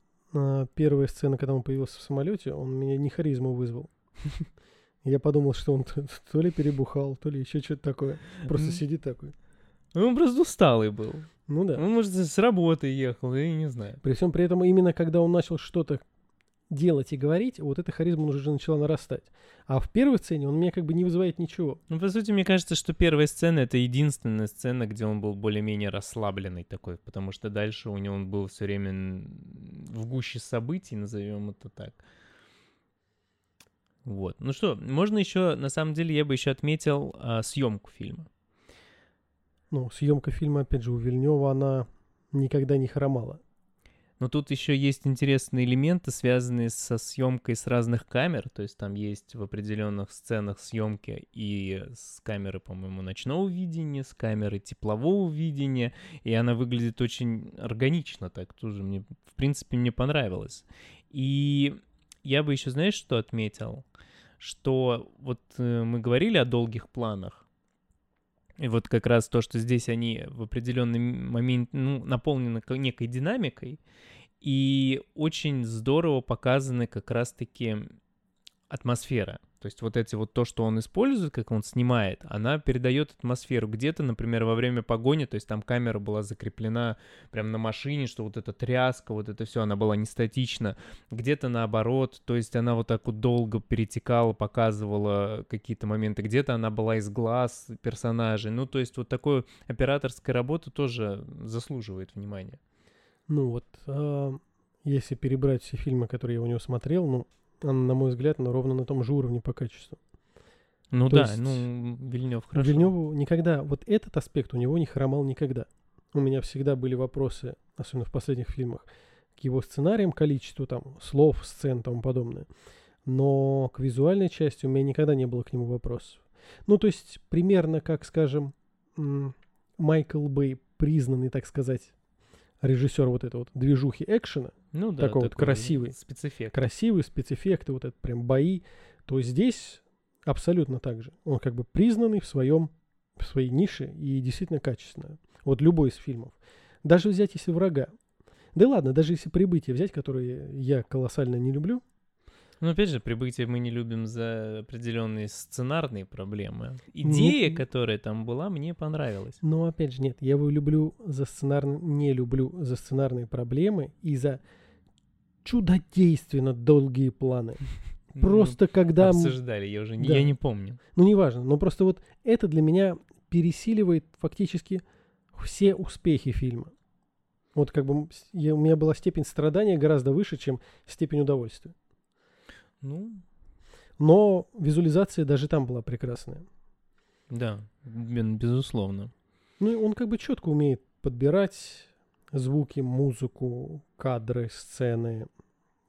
[SPEAKER 1] первая сцена, когда он появился в самолете, он меня не харизму вызвал. Я подумал, что он то, ли перебухал, то ли еще что-то такое. Просто сидит такой.
[SPEAKER 2] Ну, Он просто усталый был.
[SPEAKER 1] Ну да.
[SPEAKER 2] Он, может, с работы ехал, я не знаю.
[SPEAKER 1] При всем при этом, именно когда он начал что-то делать и говорить, вот эта харизма уже начала нарастать. А в первой сцене он меня как бы не вызывает ничего.
[SPEAKER 2] Ну, по сути, мне кажется, что первая сцена — это единственная сцена, где он был более-менее расслабленный такой, потому что дальше у него он был все время в гуще событий, назовем это так. Вот. Ну что, можно еще, на самом деле, я бы еще отметил а, съемку фильма.
[SPEAKER 1] Ну, съемка фильма, опять же, у Вильнева, она никогда не хромала.
[SPEAKER 2] Но тут еще есть интересные элементы, связанные со съемкой с разных камер. То есть там есть в определенных сценах съемки и с камеры, по-моему, ночного видения, с камеры теплового видения. И она выглядит очень органично так тоже. Мне, в принципе, мне понравилось. И я бы еще, знаешь, что отметил? что вот э, мы говорили о долгих планах, и вот как раз то, что здесь они в определенный момент ну, наполнены некой динамикой, и очень здорово показаны как раз-таки атмосфера. То есть вот эти вот то, что он использует, как он снимает, она передает атмосферу. Где-то, например, во время погони, то есть там камера была закреплена прямо на машине, что вот эта тряска, вот это все, она была не статична. Где-то наоборот, то есть она вот так вот долго перетекала, показывала какие-то моменты. Где-то она была из глаз персонажей. Ну, то есть вот такую операторская работа тоже заслуживает внимания.
[SPEAKER 1] Ну вот, э, если перебрать все фильмы, которые я у него смотрел, ну, на мой взгляд, она ровно на том же уровне по качеству.
[SPEAKER 2] Ну То да, есть, ну Вильнев хорошо.
[SPEAKER 1] Вильневу никогда, вот этот аспект у него не хромал никогда. У меня всегда были вопросы, особенно в последних фильмах, к его сценариям, количеству там слов, сцен и тому подобное. Но к визуальной части у меня никогда не было к нему вопросов. Ну, то есть, примерно как, скажем, Майкл Бэй, признанный, так сказать, режиссер вот этой вот движухи экшена, ну, да, такой, такой вот красивый,
[SPEAKER 2] спецэффект.
[SPEAKER 1] красивый спецэффекты, вот это прям бои, то здесь абсолютно так же. Он как бы признанный в своем, в своей нише и действительно качественно. Вот любой из фильмов. Даже взять, если врага. Да ладно, даже если прибытие взять, которое я колоссально не люблю,
[SPEAKER 2] ну, опять же, прибытие мы не любим за определенные сценарные проблемы. Идея, ну, которая там была, мне понравилась.
[SPEAKER 1] Но опять же, нет, я его люблю за сценар... не люблю за сценарные проблемы и за чудодейственно долгие планы. Ну, просто ну, когда...
[SPEAKER 2] Обсуждали, я уже не, да. я не помню.
[SPEAKER 1] Ну, неважно, но просто вот это для меня пересиливает фактически все успехи фильма. Вот как бы я, у меня была степень страдания гораздо выше, чем степень удовольствия.
[SPEAKER 2] Ну.
[SPEAKER 1] Но визуализация даже там была прекрасная.
[SPEAKER 2] Да, безусловно.
[SPEAKER 1] Ну и он как бы четко умеет подбирать звуки, музыку, кадры, сцены.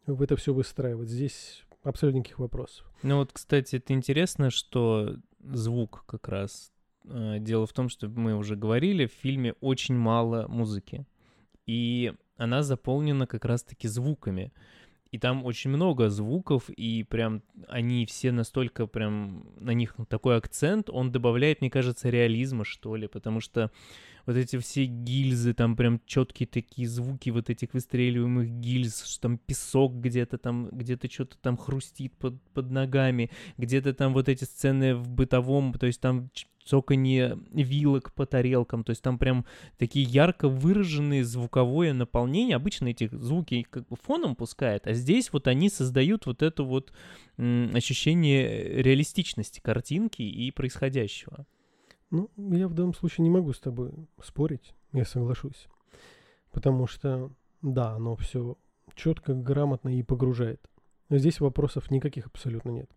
[SPEAKER 1] В это все выстраивать. Здесь абсолютно никаких вопросов.
[SPEAKER 2] Ну вот, кстати, это интересно, что звук как раз. Э, дело в том, что мы уже говорили, в фильме очень мало музыки. И она заполнена как раз-таки звуками. И там очень много звуков, и прям они все настолько прям на них такой акцент, он добавляет, мне кажется, реализма, что ли, потому что вот эти все гильзы, там прям четкие такие звуки вот этих выстреливаемых гильз, что там песок где-то там, где-то что-то там хрустит под, под ногами, где-то там вот эти сцены в бытовом, то есть там цоканье вилок по тарелкам, то есть там прям такие ярко выраженные звуковое наполнение. Обычно эти звуки как бы фоном пускает, а здесь вот они создают вот это вот ощущение реалистичности картинки и происходящего.
[SPEAKER 1] Ну, я в данном случае не могу с тобой спорить, я соглашусь. Потому что, да, оно все четко, грамотно и погружает. Здесь вопросов никаких абсолютно нет.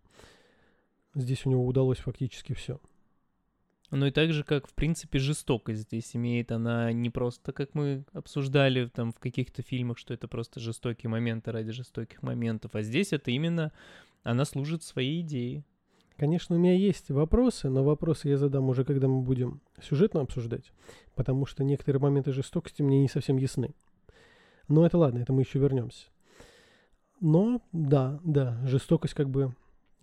[SPEAKER 1] Здесь у него удалось фактически все.
[SPEAKER 2] Ну и так же, как, в принципе, жестокость здесь имеет, она не просто, как мы обсуждали там в каких-то фильмах, что это просто жестокие моменты ради жестоких моментов, а здесь это именно, она служит своей идее.
[SPEAKER 1] Конечно, у меня есть вопросы, но вопросы я задам уже, когда мы будем сюжетно обсуждать, потому что некоторые моменты жестокости мне не совсем ясны. Но это ладно, это мы еще вернемся. Но да, да, жестокость как бы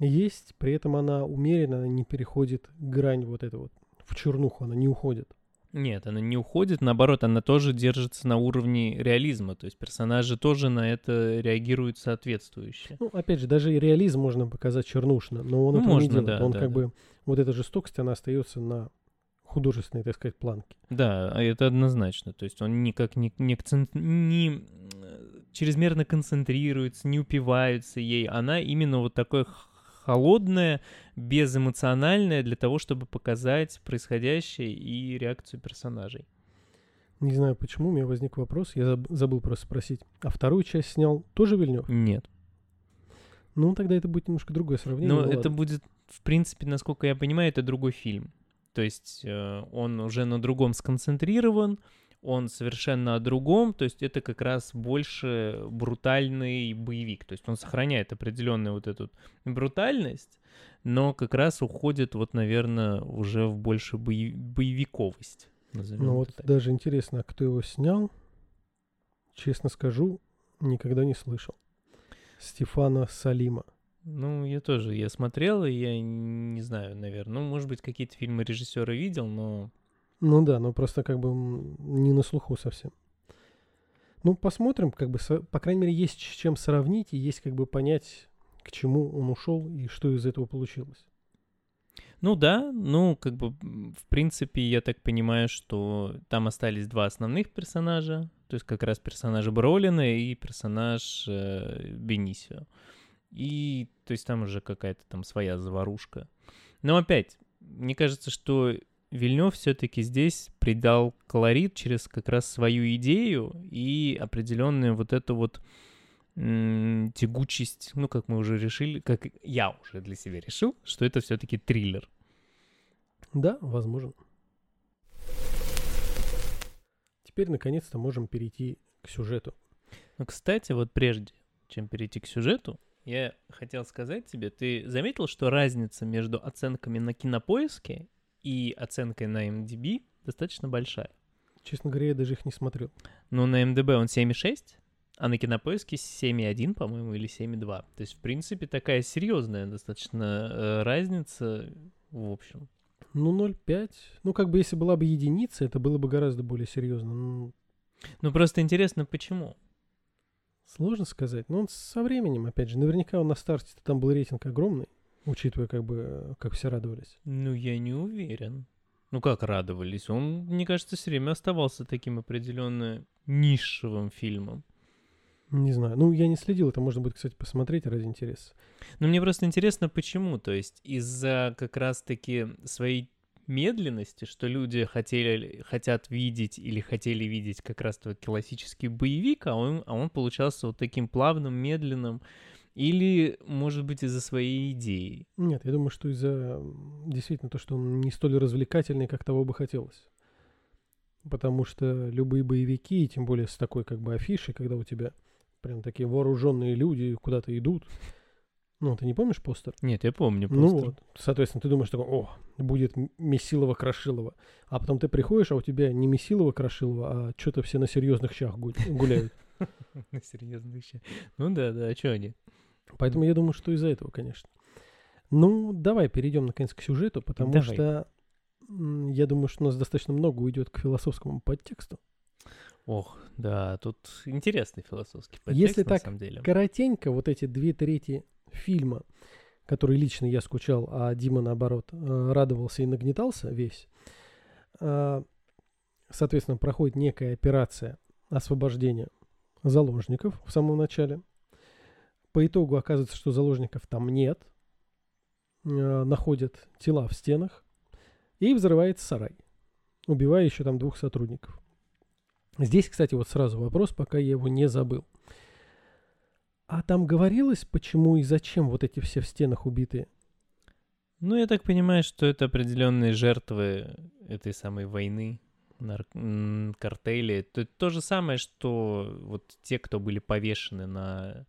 [SPEAKER 1] есть, при этом она умеренно, она не переходит грань вот эту вот в чернуху, она не уходит.
[SPEAKER 2] Нет, она не уходит, наоборот, она тоже держится на уровне реализма, то есть персонажи тоже на это реагируют соответствующе.
[SPEAKER 1] Ну, опять же, даже и реализм можно показать чернушно, но он ну, этого можно, не делает. Да, он да, как да. бы, вот эта жестокость, она остается на художественной, так сказать, планке.
[SPEAKER 2] Да, а это однозначно, то есть он никак не, не, не чрезмерно концентрируется, не упивается ей, она именно вот такой холодное, безэмоциональное для того, чтобы показать происходящее и реакцию персонажей.
[SPEAKER 1] Не знаю, почему у меня возник вопрос, я забыл просто спросить. А вторую часть снял тоже Вильнев?
[SPEAKER 2] Нет.
[SPEAKER 1] Ну, тогда это будет немножко другое сравнение.
[SPEAKER 2] Но ну, это ладно. будет, в принципе, насколько я понимаю, это другой фильм. То есть э, он уже на другом сконцентрирован, он совершенно о другом, то есть это как раз больше брутальный боевик, то есть он сохраняет определенную вот эту брутальность, но как раз уходит вот, наверное, уже в больше боевиковость.
[SPEAKER 1] Ну вот так. даже интересно, а кто его снял? Честно скажу, никогда не слышал. Стефана Салима.
[SPEAKER 2] Ну, я тоже, я смотрел, и я не знаю, наверное. Ну, может быть, какие-то фильмы режиссера видел, но...
[SPEAKER 1] Ну да, но просто как бы не на слуху совсем. Ну, посмотрим, как бы, по крайней мере, есть с чем сравнить, и есть как бы понять, к чему он ушел и что из этого получилось.
[SPEAKER 2] Ну да, ну, как бы, в принципе, я так понимаю, что там остались два основных персонажа, то есть как раз персонаж Бролина и персонаж э, Бенисио. И, то есть там уже какая-то там своя заварушка. Но опять, мне кажется, что Вильнев все-таки здесь придал колорит через как раз свою идею и определенную вот эту вот м, тягучесть, ну, как мы уже решили, как я уже для себя решил, что это все-таки триллер.
[SPEAKER 1] Да, возможно. Теперь, наконец-то, можем перейти к сюжету.
[SPEAKER 2] Ну, кстати, вот прежде, чем перейти к сюжету, я хотел сказать тебе, ты заметил, что разница между оценками на кинопоиске и оценкой на MDB достаточно большая?
[SPEAKER 1] Честно говоря, я даже их не смотрел.
[SPEAKER 2] Ну, на MDB он 7,6, а на кинопоиске 7,1, по-моему, или 7,2. То есть, в принципе, такая серьезная достаточно э, разница, в общем.
[SPEAKER 1] Ну, 0,5. Ну, как бы, если была бы единица, это было бы гораздо более серьезно. Ну,
[SPEAKER 2] Ну, просто интересно, почему?
[SPEAKER 1] сложно сказать. Но он со временем, опять же, наверняка он на старте там был рейтинг огромный, учитывая, как бы, как все радовались.
[SPEAKER 2] Ну, я не уверен. Ну, как радовались? Он, мне кажется, все время оставался таким определенно нишевым фильмом.
[SPEAKER 1] Не знаю. Ну, я не следил. Это можно будет, кстати, посмотреть ради интереса.
[SPEAKER 2] Но мне просто интересно, почему. То есть из-за как раз-таки своей медленности, что люди хотели, хотят видеть или хотели видеть как раз твой классический боевик, а он, а он получался вот таким плавным, медленным, или, может быть, из-за своей идеи.
[SPEAKER 1] Нет, я думаю, что из-за действительно то, что он не столь развлекательный, как того бы хотелось. Потому что любые боевики, и тем более с такой как бы афишей, когда у тебя прям такие вооруженные люди куда-то идут. Ну, ты не помнишь постер?
[SPEAKER 2] Нет, я помню
[SPEAKER 1] Ну
[SPEAKER 2] просто.
[SPEAKER 1] вот, соответственно, ты думаешь такой, о, будет Месилова-Крашилова. А потом ты приходишь, а у тебя не Месилова-Крашилова, а что-то все на серьезных щах гу- гуляют.
[SPEAKER 2] Серьезно еще. Ну да, да, а что они?
[SPEAKER 1] Поэтому я думаю, что из-за этого, конечно. Ну, давай перейдем наконец к сюжету, потому
[SPEAKER 2] Давай.
[SPEAKER 1] что я думаю, что у нас достаточно много уйдет к философскому подтексту.
[SPEAKER 2] Ох, да, тут интересный философский подтекст,
[SPEAKER 1] Если
[SPEAKER 2] на
[SPEAKER 1] так
[SPEAKER 2] самом деле.
[SPEAKER 1] Коротенько, вот эти две трети фильма, которые лично я скучал, а Дима, наоборот, э, радовался и нагнетался весь, э, соответственно, проходит некая операция освобождения заложников в самом начале. По итогу оказывается, что заложников там нет. Э, Находят тела в стенах. И взрывается сарай, убивая еще там двух сотрудников. Здесь, кстати, вот сразу вопрос, пока я его не забыл. А там говорилось, почему и зачем вот эти все в стенах убитые?
[SPEAKER 2] Ну, я так понимаю, что это определенные жертвы этой самой войны, нар- картели. Это то же самое, что вот те, кто были повешены на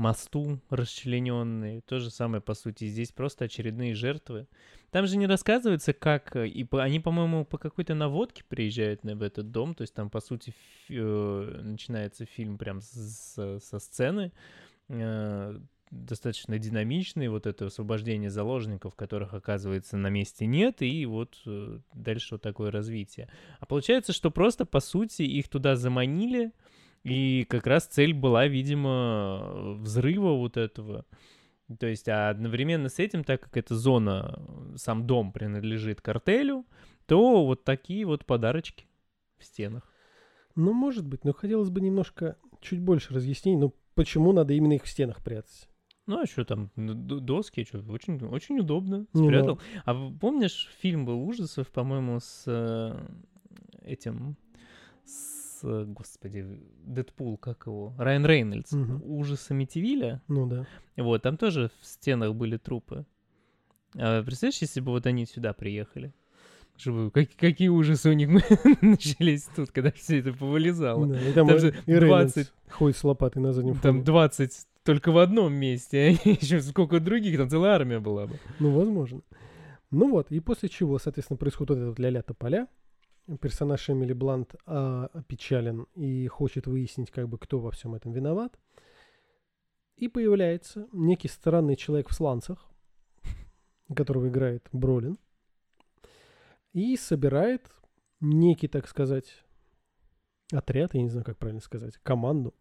[SPEAKER 2] мосту расчлененные, то же самое, по сути, здесь просто очередные жертвы. Там же не рассказывается, как... э, И по- они, по-моему, по какой-то наводке приезжают в этот дом, то есть там, по сути, фи- э, начинается фильм прям с- со сцены, э, достаточно динамичный, вот это освобождение заложников, которых, оказывается, на месте нет, и вот э, дальше вот такое развитие. А получается, что просто, по сути, их туда заманили, и как раз цель была, видимо, взрыва вот этого. То есть, а одновременно с этим, так как эта зона, э, сам дом принадлежит картелю, то вот такие вот подарочки в стенах.
[SPEAKER 1] Ну, может быть, но хотелось бы немножко чуть больше разъяснений, ну, почему надо именно их в стенах прятать.
[SPEAKER 2] Ну, а что там, доски, что, очень, очень удобно,
[SPEAKER 1] ну-
[SPEAKER 2] спрятал. А в- помнишь, фильм был ужасов, по-моему, с э, этим, с, господи, Дэдпул, как его, Райан Рейнольдс,
[SPEAKER 1] Мгм.
[SPEAKER 2] «Ужасы Амитивилля»,
[SPEAKER 1] Ну да.
[SPEAKER 2] вот, там тоже в стенах были трупы. А представляешь, если бы вот они сюда приехали? Живую. Как- какие ужасы у них начались тут, когда все это повылезало.
[SPEAKER 1] Да, и там,
[SPEAKER 2] там же
[SPEAKER 1] и Рейнольдс
[SPEAKER 2] 20
[SPEAKER 1] ходит с лопатой на заднем
[SPEAKER 2] Там
[SPEAKER 1] фоне.
[SPEAKER 2] 20 только в одном месте, а еще сколько других, там целая армия была бы.
[SPEAKER 1] Ну, возможно. Ну вот, и после чего, соответственно, происходит вот этот ля-ля тополя. Персонаж Эмили Блант а, опечален и хочет выяснить, как бы, кто во всем этом виноват. И появляется некий странный человек в сланцах, которого играет Бролин, и собирает некий, так сказать, отряд, я не знаю, как правильно сказать, команду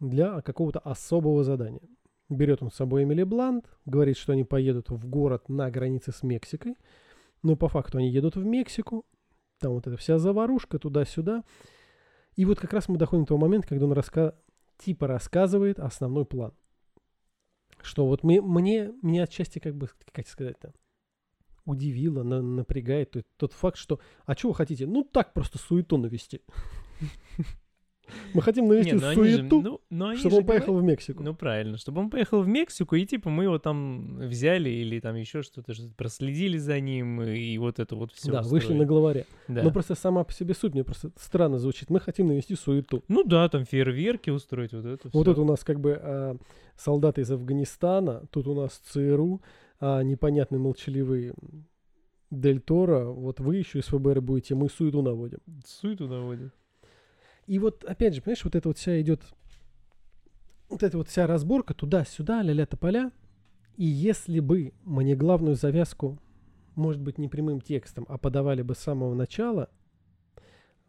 [SPEAKER 1] для какого-то особого задания. Берет он с собой Эмили Блант, говорит, что они поедут в город на границе с Мексикой, но по факту они едут в Мексику, там вот эта вся заварушка туда-сюда. И вот как раз мы доходим до того момента, когда он раска... типа рассказывает основной план. Что вот мы, мне, меня отчасти как бы, как сказать-то, удивило, на, напрягает тот, тот факт, что, а что вы хотите? Ну так просто суету навести. Мы хотим навести
[SPEAKER 2] Не, ну
[SPEAKER 1] суету,
[SPEAKER 2] же- ну- ну
[SPEAKER 1] чтобы он поехал
[SPEAKER 2] говорят-
[SPEAKER 1] в Мексику.
[SPEAKER 2] Ну, правильно, чтобы он поехал в Мексику, и типа мы его там взяли или там еще что-то, что-то проследили за ним, и вот это вот все.
[SPEAKER 1] да, вышли на главаре.
[SPEAKER 2] Да.
[SPEAKER 1] Но просто сама по себе суть мне просто странно звучит. Мы хотим навести суету.
[SPEAKER 2] Ну да, там фейерверки устроить, вот это
[SPEAKER 1] Вот
[SPEAKER 2] всё.
[SPEAKER 1] это у нас как бы а, солдаты из Афганистана, тут у нас ЦРУ, а непонятный молчаливый Дель Торо, вот вы еще из ФБР будете, мы суету наводим.
[SPEAKER 2] Суету наводит.
[SPEAKER 1] И вот, опять же, понимаешь, вот это вот вся идет, вот эта вот вся разборка туда-сюда, ля-ля тополя. И если бы мне главную завязку, может быть, не прямым текстом, а подавали бы с самого начала,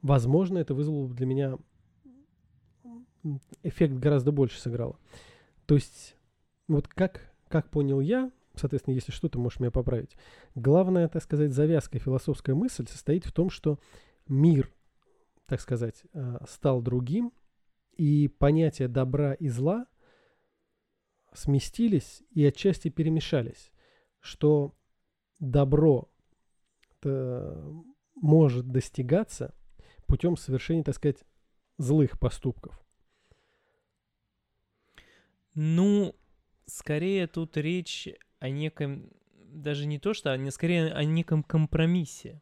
[SPEAKER 1] возможно, это вызвало бы для меня эффект гораздо больше сыграло. То есть, вот как, как понял я, соответственно, если что, ты можешь меня поправить. Главная, так сказать, завязка, философская мысль состоит в том, что мир так сказать, э, стал другим, и понятия добра и зла сместились и отчасти перемешались, что добро э, может достигаться путем совершения, так сказать, злых поступков.
[SPEAKER 2] Ну, скорее тут речь о неком, даже не то что, а скорее о неком компромиссе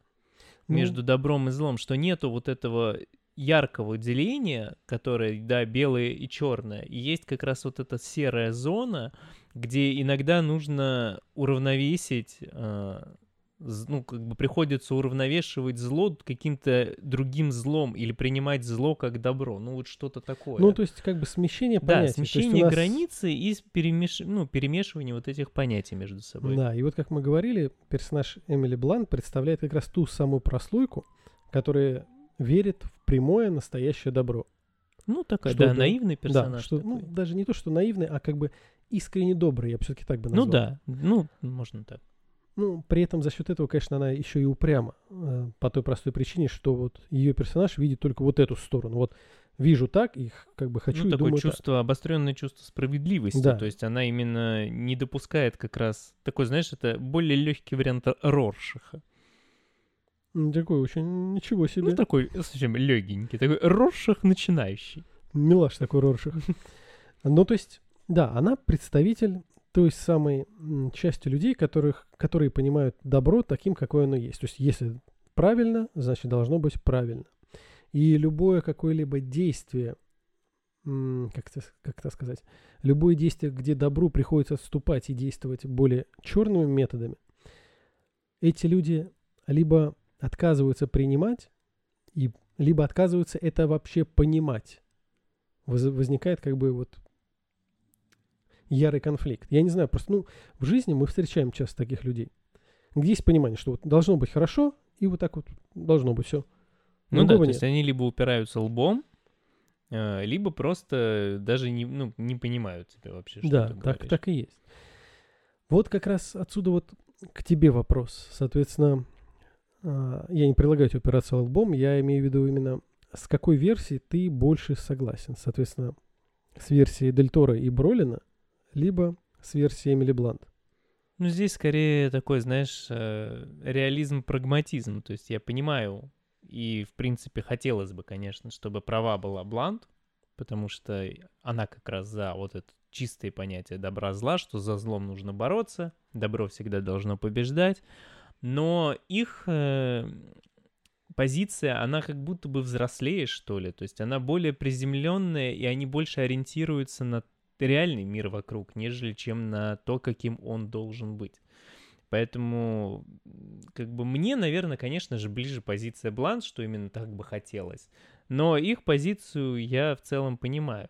[SPEAKER 1] Ну,
[SPEAKER 2] между добром и злом, что нету вот этого яркого деления, которое, да, белое и черное, и есть как раз вот эта серая зона, где иногда нужно уравновесить, э, ну, как бы приходится уравновешивать зло каким-то другим злом или принимать зло как добро, ну, вот что-то такое.
[SPEAKER 1] Ну, то есть, как бы смещение
[SPEAKER 2] Да,
[SPEAKER 1] понятий. У
[SPEAKER 2] смещение
[SPEAKER 1] нас-
[SPEAKER 2] границы и перемеш... ну, перемешивание вот этих понятий между собой.
[SPEAKER 1] Да, и вот как мы говорили, персонаж Эмили Блант представляет как раз ту самую прослойку, которая верит в прямое настоящее добро.
[SPEAKER 2] Ну, такой,
[SPEAKER 1] Что
[SPEAKER 2] да,
[SPEAKER 1] это?
[SPEAKER 2] наивный персонаж.
[SPEAKER 1] да, что, ну,
[SPEAKER 2] такой.
[SPEAKER 1] даже не то, что наивный, а как бы искренне добрый, я бы все-таки так бы
[SPEAKER 2] Ну
[SPEAKER 1] назвал.
[SPEAKER 2] да, ну, можно так.
[SPEAKER 1] Ну, при этом за счет этого, конечно, она еще и упряма. э, по той простой причине, что вот ее персонаж видит только вот эту сторону. Вот вижу так, и х- как бы хочу
[SPEAKER 2] ну,
[SPEAKER 1] и
[SPEAKER 2] такое
[SPEAKER 1] думаю так.
[SPEAKER 2] чувство, обостренное чувство справедливости.
[SPEAKER 1] Да.
[SPEAKER 2] То есть она именно не допускает как раз... Такой, знаешь, это более легкий вариант Роршиха.
[SPEAKER 1] Такой очень ничего себе.
[SPEAKER 2] Ну, такой совсем легенький. Такой Рорших начинающий.
[SPEAKER 1] Милаш такой Роршах. Ну, то есть, да, она представитель той самой части людей, которых, которые понимают добро таким, какое оно есть. То есть, если правильно, значит, должно быть правильно. И любое какое-либо действие, как это, как это сказать, любое действие, где добру приходится отступать и действовать более черными методами, эти люди либо отказываются принимать, и, либо отказываются это вообще понимать воз- возникает как бы вот ярый конфликт. Я не знаю, просто ну, в жизни мы встречаем часто таких людей, где есть понимание, что вот должно быть хорошо, и вот так вот должно быть все.
[SPEAKER 2] Ну да,
[SPEAKER 1] Другого
[SPEAKER 2] то есть они либо упираются лбом, э, либо просто даже не, ну, не понимают тебя вообще, что
[SPEAKER 1] Да,
[SPEAKER 2] ты
[SPEAKER 1] так,
[SPEAKER 2] говоришь.
[SPEAKER 1] так и есть. Вот как раз отсюда вот к тебе вопрос. Соответственно, а, я не предлагаю тебе упираться лбом, я имею в виду именно с какой версией ты больше согласен. Соответственно, с версией Дель Торо и Бролина, либо с версией Эмили Блант.
[SPEAKER 2] Ну, здесь скорее такой, знаешь, э, реализм-прагматизм. То есть я понимаю, и, в принципе, хотелось бы, конечно, чтобы права была Блант, потому что она как раз за вот это чистое понятие добра-зла, что за злом нужно бороться, добро всегда должно побеждать. Но их э, позиция, она как будто бы взрослее, что ли. То есть она более приземленная, и они больше ориентируются на реальный мир вокруг, нежели чем на то, каким он должен быть. Поэтому, как бы мне, наверное, конечно же, ближе позиция Бланш, что именно так бы хотелось. Но их позицию я в целом понимаю.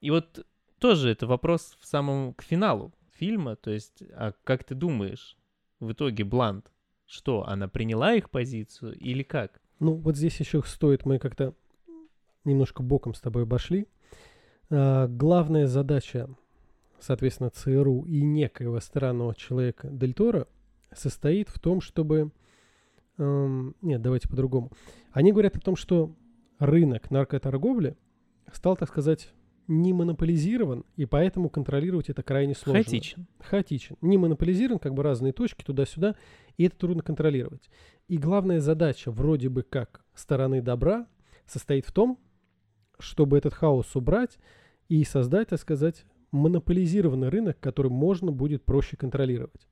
[SPEAKER 2] И вот тоже это вопрос в самом к финалу фильма. То есть, а как ты думаешь, в итоге Блант, что, она приняла их позицию или как?
[SPEAKER 1] Ну, вот здесь еще стоит, мы как-то немножко боком с тобой обошли. А, главная задача, соответственно, ЦРУ и некоего странного человека Дель Торо состоит в том, чтобы... Эм, нет, давайте по-другому. Они говорят о том, что рынок наркоторговли стал, так сказать, не монополизирован, и поэтому контролировать это крайне сложно.
[SPEAKER 2] Хаотичен.
[SPEAKER 1] Хаотичен. Не монополизирован, как бы разные точки туда-сюда, и это трудно контролировать. И главная задача вроде бы как стороны добра состоит в том, чтобы этот хаос убрать и создать, так сказать, монополизированный рынок, который можно будет проще контролировать.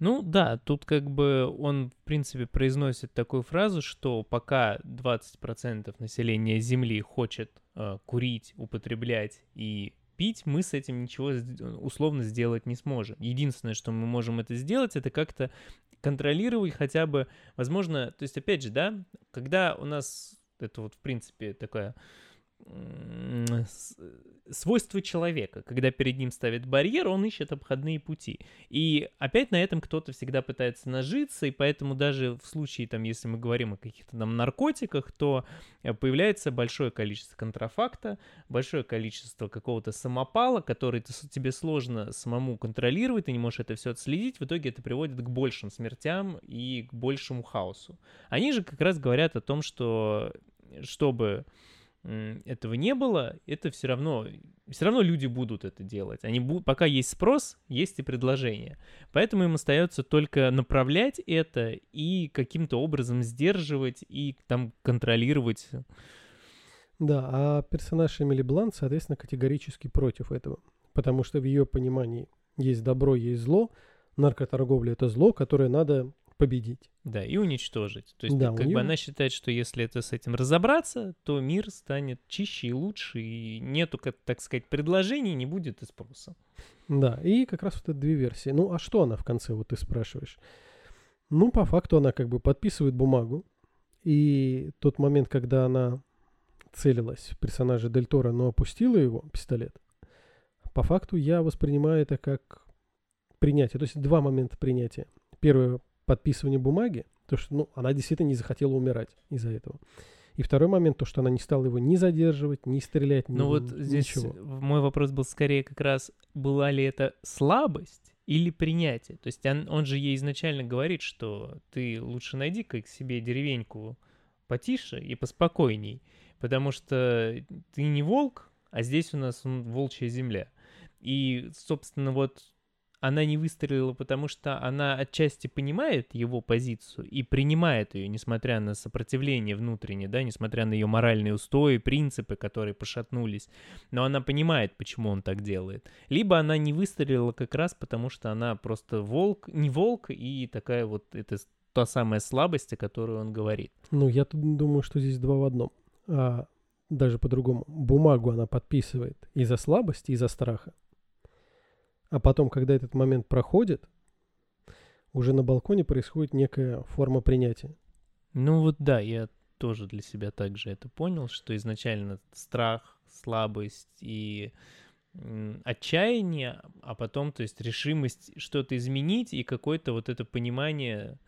[SPEAKER 2] Ну да, тут как бы он, в принципе, произносит такую фразу, что пока 20% населения Земли хочет э, курить, употреблять и пить, мы с этим ничего условно сделать не сможем. Единственное, что мы можем это сделать, это как-то контролировать хотя бы, возможно, то есть опять же, да, когда у нас это вот в принципе такая свойство человека. Когда перед ним ставят барьер, он ищет обходные пути. И опять на этом кто-то всегда пытается нажиться, и поэтому даже в случае, там, если мы говорим о каких-то там наркотиках, то э, появляется большое количество контрафакта, большое количество какого-то самопала, который тебе сложно самому контролировать, ты не можешь это все отследить, в итоге это приводит к большим смертям и к большему хаосу. Они же как раз говорят о том, что чтобы этого не было, это все равно, все равно люди будут это делать. Они будут, пока есть спрос, есть и предложение. Поэтому им остается только направлять это и каким-то образом сдерживать и там контролировать.
[SPEAKER 1] Да, а персонаж Эмили Блант, соответственно, категорически против этого. Потому что в ее понимании есть добро, есть зло. Наркоторговля – это зло, которое надо победить.
[SPEAKER 2] Да, и уничтожить. То есть, да, как нее... бы она считает, что если это с этим разобраться, то мир станет чище и лучше, и нету, как, так сказать, предложений, не будет и спроса.
[SPEAKER 1] Да, и как раз вот это две версии. Ну, а что она в конце, вот ты спрашиваешь? Ну, по факту она как бы подписывает бумагу, и тот момент, когда она целилась в персонажа Дель Торо, но опустила его, пистолет, по факту я воспринимаю это как принятие. То есть два момента принятия. Первое подписывание бумаги, то, что ну, она действительно не захотела умирать из-за этого. И второй момент, то, что она не стала его ни задерживать, ни стрелять, ни
[SPEAKER 2] Ну вот здесь
[SPEAKER 1] ничего.
[SPEAKER 2] мой вопрос был скорее как раз, была ли это слабость или принятие? То есть он, он же ей изначально говорит, что ты лучше найди как себе деревеньку потише и поспокойней, потому что ты не волк, а здесь у нас волчья земля. И, собственно, вот она не выстрелила, потому что она отчасти понимает его позицию и принимает ее, несмотря на сопротивление внутреннее, да, несмотря на ее моральные устои, принципы, которые пошатнулись. Но она понимает, почему он так делает. Либо она не выстрелила как раз потому, что она просто волк, не волк, и такая вот, это та самая слабость, о которой он говорит.
[SPEAKER 1] Ну, я тут думаю, что здесь два в одном. А, даже по-другому. Бумагу она подписывает из-за слабости, из-за страха. А потом, когда этот момент проходит, уже на балконе происходит некая форма принятия.
[SPEAKER 2] Ну вот да, я тоже для себя также это понял, что изначально страх, слабость и отчаяние, а потом, то есть решимость что-то изменить и какое-то вот это понимание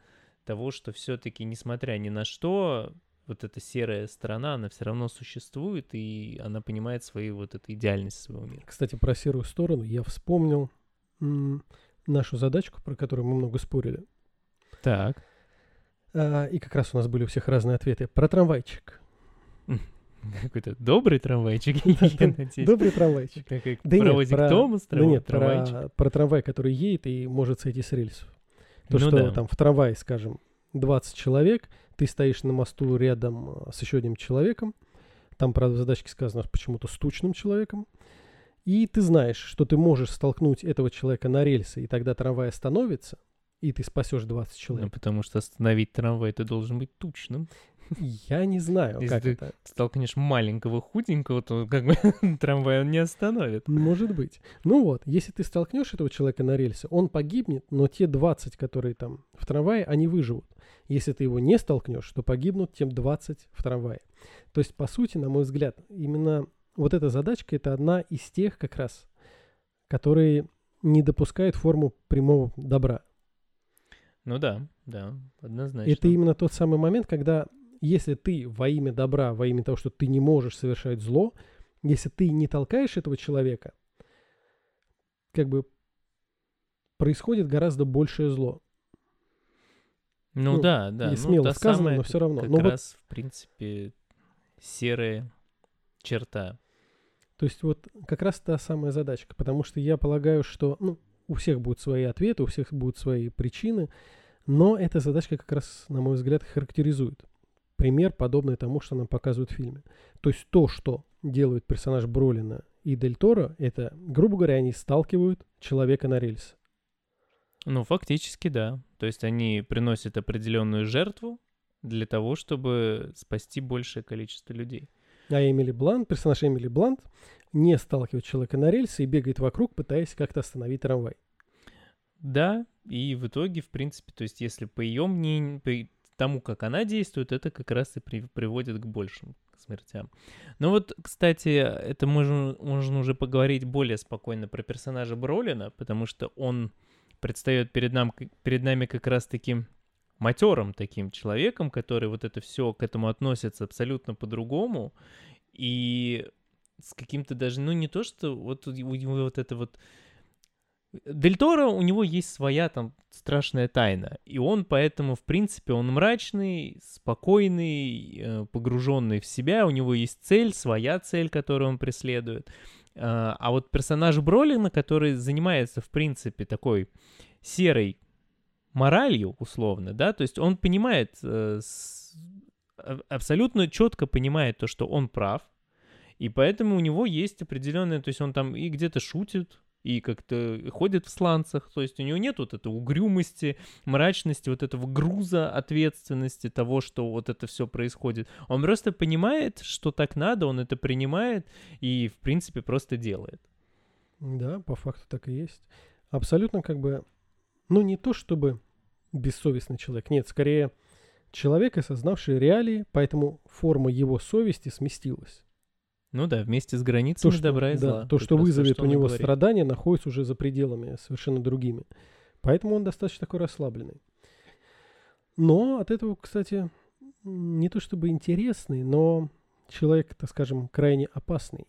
[SPEAKER 2] того, что все-таки, несмотря ни на что, вот эта серая сторона, она все равно существует, и она понимает свою вот эту идеальность своего мира.
[SPEAKER 1] Кстати, про серую сторону я вспомнил нашу задачку, про которую мы много спорили.
[SPEAKER 2] Так.
[SPEAKER 1] А, и как раз у нас были у всех разные ответы. Про трамвайчик.
[SPEAKER 2] Какой-то добрый трамвайчик.
[SPEAKER 1] Добрый трамвайчик.
[SPEAKER 2] Как проводик Томас,
[SPEAKER 1] трамвайчик. Про трамвай, который едет и может сойти с рельсов. То, ну что там в трамвае, скажем, 20 человек, ты стоишь на мосту рядом а, с еще одним человеком, там, правда, в задачке сказано почему-то с тучным человеком, и ты знаешь, что ты можешь столкнуть этого человека на рельсы, и тогда трамвай остановится, и ты спасешь 20 человек.
[SPEAKER 2] Ну, потому что остановить трамвай ты должен быть тучным.
[SPEAKER 1] Я не знаю,
[SPEAKER 2] Если
[SPEAKER 1] как
[SPEAKER 2] ты
[SPEAKER 1] это.
[SPEAKER 2] столкнешь маленького худенького, то как бы трамвай он не остановит.
[SPEAKER 1] Может быть. Ну вот, если ты столкнешь этого человека на рельсы, он погибнет, но те 20, которые там в трамвае, они выживут. Если ты его не столкнешь, то погибнут тем 20 в трамвае. То есть, по сути, на мой взгляд, именно вот эта задачка это одна из тех как раз, которые не допускают форму прямого добра.
[SPEAKER 2] Ну да, да, однозначно.
[SPEAKER 1] Это именно тот самый момент, когда если ты во имя добра, во имя того, что ты не можешь совершать зло, если ты не толкаешь этого человека, как бы происходит гораздо большее зло.
[SPEAKER 2] Ну, ну да, да.
[SPEAKER 1] И
[SPEAKER 2] ну,
[SPEAKER 1] смело
[SPEAKER 2] та
[SPEAKER 1] сказано,
[SPEAKER 2] самая
[SPEAKER 1] но все равно.
[SPEAKER 2] Как
[SPEAKER 1] но
[SPEAKER 2] раз, в принципе, серая черта.
[SPEAKER 1] То есть вот как раз та самая задачка, потому что я полагаю, что ну, у всех будут свои ответы, у всех будут свои причины, но эта задачка как раз, на мой взгляд, характеризует. Пример, подобный тому, что нам показывают в фильме. То есть то, что делают персонаж Бролина и Дель Торо, это, грубо говоря, они сталкивают человека на рельсы.
[SPEAKER 2] Ну, фактически, да. То есть они приносят определенную жертву для того, чтобы спасти большее количество людей.
[SPEAKER 1] А Эмили Блант, персонаж Эмили Блант, не сталкивает человека на рельсы и бегает вокруг, пытаясь как-то остановить трамвай.
[SPEAKER 2] Да, и в итоге, в принципе, то есть если по ее мнению, по тому, как она действует, это как раз и при, приводит к большим смертям. Но вот, кстати, это можно, можно уже поговорить более спокойно про персонажа Бролина, потому что он предстает перед, нам, перед нами как раз таким матерым таким человеком, который вот это все к этому относится абсолютно по-другому и с каким-то даже, ну не то, что вот у него вот это вот Дель Торо, у него есть своя там страшная тайна, и он поэтому, в принципе, он мрачный, спокойный, э, погруженный в себя, у него есть цель, своя цель, которую он преследует. А, а вот персонаж Бролина, который занимается, в принципе, такой серой моралью, условно, да, то есть он понимает, э, абсолютно четко понимает то, что он прав, и поэтому у него есть определенное, то есть он там и где-то шутит, и как-то ходит в сланцах, то есть у него нет вот этой угрюмости, мрачности, вот этого груза ответственности того, что вот это все происходит. Он просто понимает, что так надо, он это принимает и, в принципе, просто делает.
[SPEAKER 1] Да, по факту так и есть. Абсолютно как бы, ну не то чтобы бессовестный человек, нет, скорее человек, осознавший реалии, поэтому форма его совести сместилась.
[SPEAKER 2] Ну да, вместе с границами
[SPEAKER 1] то, что,
[SPEAKER 2] добра и зла.
[SPEAKER 1] Да, то, что вызовет
[SPEAKER 2] то, что
[SPEAKER 1] у него
[SPEAKER 2] говорит.
[SPEAKER 1] страдания, находится уже за пределами совершенно другими. Поэтому он достаточно такой расслабленный. Но от этого, кстати, не то чтобы интересный, но человек, так скажем, крайне опасный.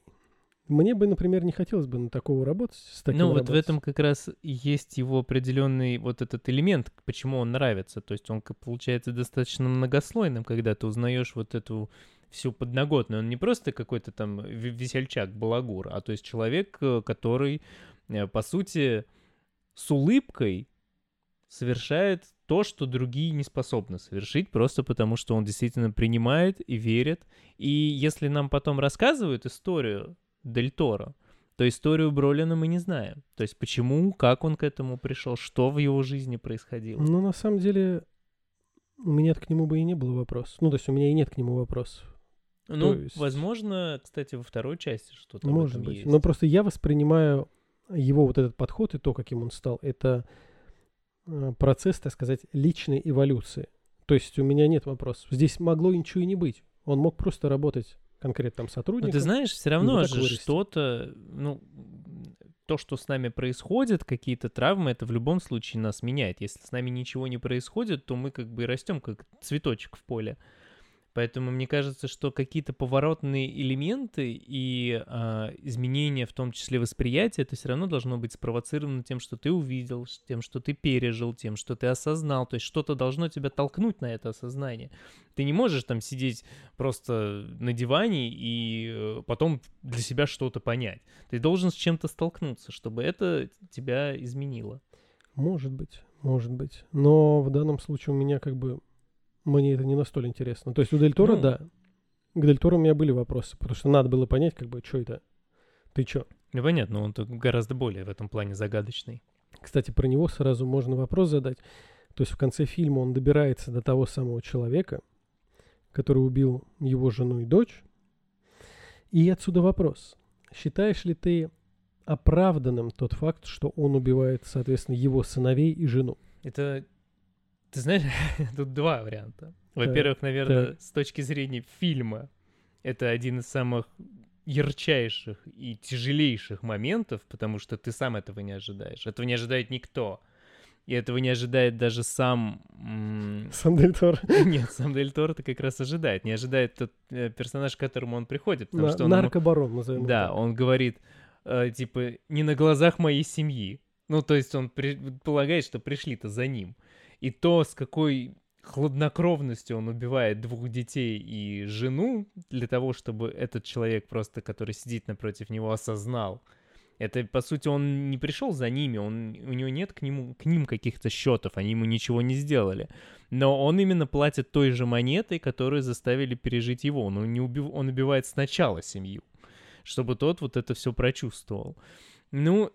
[SPEAKER 1] Мне бы, например, не хотелось бы на такого работать, с таким
[SPEAKER 2] Ну, вот
[SPEAKER 1] работать.
[SPEAKER 2] в этом как раз есть его определенный вот этот элемент, почему он нравится. То есть он, получается, достаточно многослойным, когда ты узнаешь вот эту всю подноготную. Он не просто какой-то там весельчак, балагур, а то есть человек, э, который, э, по сути, с улыбкой совершает то, что другие не способны совершить, просто потому что он действительно принимает и верит. И если нам потом рассказывают историю Дель Торо, то историю Бролина мы не знаем. То есть почему, как он к этому пришел, что в его жизни происходило.
[SPEAKER 1] Ну, на самом деле, у меня к нему бы и не было вопросов. Ну, то есть у меня и нет к нему вопросов.
[SPEAKER 2] Ну,
[SPEAKER 1] есть-
[SPEAKER 2] возможно, кстати, во второй части что-то
[SPEAKER 1] Может быть.
[SPEAKER 2] есть.
[SPEAKER 1] Но просто я воспринимаю его вот этот подход и то, каким он стал, это э, процесс, так сказать, личной эволюции. То есть у меня нет вопросов. Здесь могло ничего и не быть. Он мог просто работать конкретно там
[SPEAKER 2] Но
[SPEAKER 1] сотрудником.
[SPEAKER 2] ты знаешь, все равно
[SPEAKER 1] вот
[SPEAKER 2] же что-то, ну, то, что с нами происходит, какие-то травмы, это в любом случае нас меняет. Если с нами ничего не происходит, то мы как бы растем как цветочек в поле. Поэтому мне кажется, что какие-то поворотные элементы и а, изменения, в том числе восприятия, это все равно должно быть спровоцировано тем, что ты увидел, тем, что ты пережил, тем, что ты осознал. То есть что-то должно тебя толкнуть на это осознание. Ты не можешь там сидеть просто на диване и э, потом для себя что-то понять. Ты должен с чем-то столкнуться, чтобы это тебя изменило.
[SPEAKER 1] Может быть, может быть. Но в данном случае у меня как бы мне это не настолько интересно. То есть у Дель Торо,
[SPEAKER 2] Ну.
[SPEAKER 1] да. К Дель Торо у меня были вопросы, потому что надо было понять, как бы, что это. Ты чё?
[SPEAKER 2] Ну, понятно, он тут гораздо более в этом плане загадочный.
[SPEAKER 1] Кстати, про него сразу можно вопрос задать. То есть в конце фильма он добирается до того самого человека, который убил его жену и дочь. И отсюда вопрос. Считаешь ли ты оправданным тот факт, что он убивает, соответственно, его сыновей и жену?
[SPEAKER 2] Это, ты знаешь, тут два варианта. Во-первых, наверное,
[SPEAKER 1] так.
[SPEAKER 2] с точки зрения фильма, это один из самых ярчайших и тяжелейших моментов, потому что ты сам этого не ожидаешь. Этого не ожидает никто. И этого не ожидает даже сам...
[SPEAKER 1] Сам Дель Торо.
[SPEAKER 2] Нет, сам Дель Торо это как раз ожидает. Не ожидает тот э, персонаж, к которому он приходит. Потому
[SPEAKER 1] На-
[SPEAKER 2] что он
[SPEAKER 1] наркобарон,
[SPEAKER 2] ему...
[SPEAKER 1] назовем
[SPEAKER 2] Да,
[SPEAKER 1] его
[SPEAKER 2] он говорит, э, типа, не на глазах моей семьи. Ну, то есть он полагает, что пришли-то за ним. И то, с какой хладнокровностью он убивает двух детей и жену для того, чтобы этот человек просто, который сидит напротив него, осознал. Это, по сути, он не пришел за ними, он, у него нет к, нему, к ним каких-то счетов, они ему ничего не сделали. Но он именно платит той же монетой, которую заставили пережить его. Он, не убив... он убивает сначала семью, чтобы тот вот это все прочувствовал. Ну,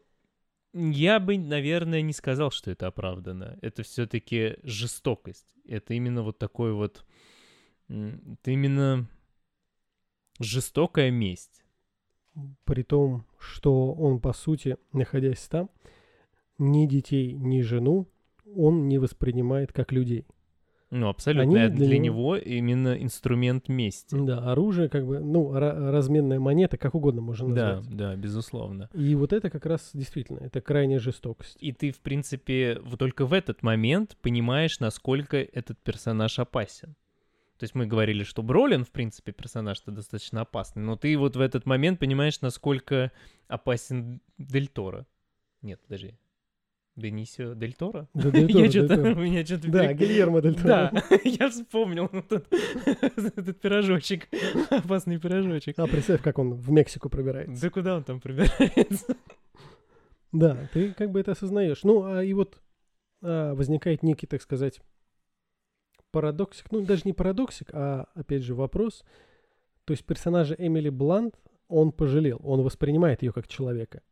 [SPEAKER 2] я бы, наверное, не сказал, что это оправдано. Это все-таки жестокость. Это именно вот такой вот... Это именно жестокая месть.
[SPEAKER 1] При том, что он, по сути, находясь там, ни детей, ни жену он не воспринимает как людей.
[SPEAKER 2] Ну, абсолютно.
[SPEAKER 1] Они
[SPEAKER 2] для,
[SPEAKER 1] для него-
[SPEAKER 2] него именно инструмент мести.
[SPEAKER 1] Да, оружие, как бы, ну, ра- разменная монета, как угодно можно
[SPEAKER 2] Да,
[SPEAKER 1] назвать.
[SPEAKER 2] да, безусловно.
[SPEAKER 1] И вот это как раз действительно, это крайняя жестокость.
[SPEAKER 2] И ты, в принципе, вот только в этот момент понимаешь, насколько этот персонаж опасен. То есть мы говорили, что Бролин, в принципе, персонаж-то достаточно опасный, но ты вот в этот момент понимаешь, насколько опасен Дель Торо. Нет, подожди. Бенисио Дель Торо?
[SPEAKER 1] Да, Дель Торо,
[SPEAKER 2] Я что-то, у меня что-то...
[SPEAKER 1] Да, Гильермо Дель Торо.
[SPEAKER 2] Да, я вспомнил этот, этот пирожочек, опасный пирожочек.
[SPEAKER 1] А представь, как он в Мексику пробирается.
[SPEAKER 2] Да куда он там пробирается?
[SPEAKER 1] Да, ты как бы это осознаешь. Ну, а и вот а, возникает некий, так сказать, парадоксик. Ну, даже не парадоксик, а, опять же, вопрос. То есть персонажа Эмили Блант он пожалел, он воспринимает ее как человека.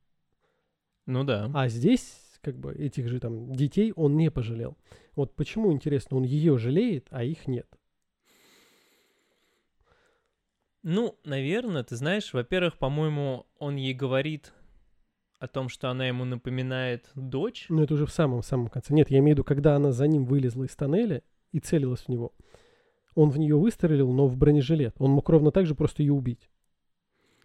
[SPEAKER 2] Ну да.
[SPEAKER 1] А здесь, как бы, этих же там детей он не пожалел. Вот почему, интересно, он ее жалеет, а их нет?
[SPEAKER 2] Ну, наверное, ты знаешь, во-первых, по-моему, он ей говорит о том, что она ему напоминает дочь.
[SPEAKER 1] Ну, это уже в самом-самом конце. Нет, я имею в виду, когда она за ним вылезла из тоннеля и целилась в него. Он в нее выстрелил, но в бронежилет. Он мог ровно так же просто ее убить.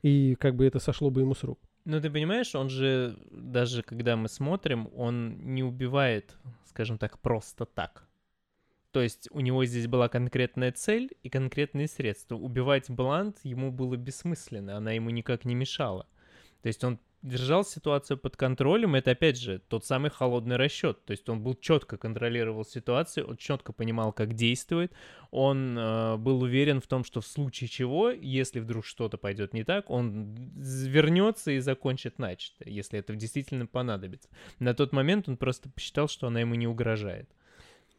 [SPEAKER 1] И как бы это сошло бы ему с рук.
[SPEAKER 2] Ну, ты понимаешь, он же, даже когда мы смотрим, он не убивает, скажем так, просто так. То есть у него здесь была конкретная цель и конкретные средства. Убивать Блант ему было бессмысленно, она ему никак не мешала. То есть он держал ситуацию под контролем, это опять же тот самый холодный расчет. То есть он был четко контролировал ситуацию, он четко понимал, как действует, он э, был уверен в том, что в случае чего, если вдруг что-то пойдет не так, он вернется и закончит начатое, если это действительно понадобится. На тот момент он просто посчитал, что она ему не угрожает.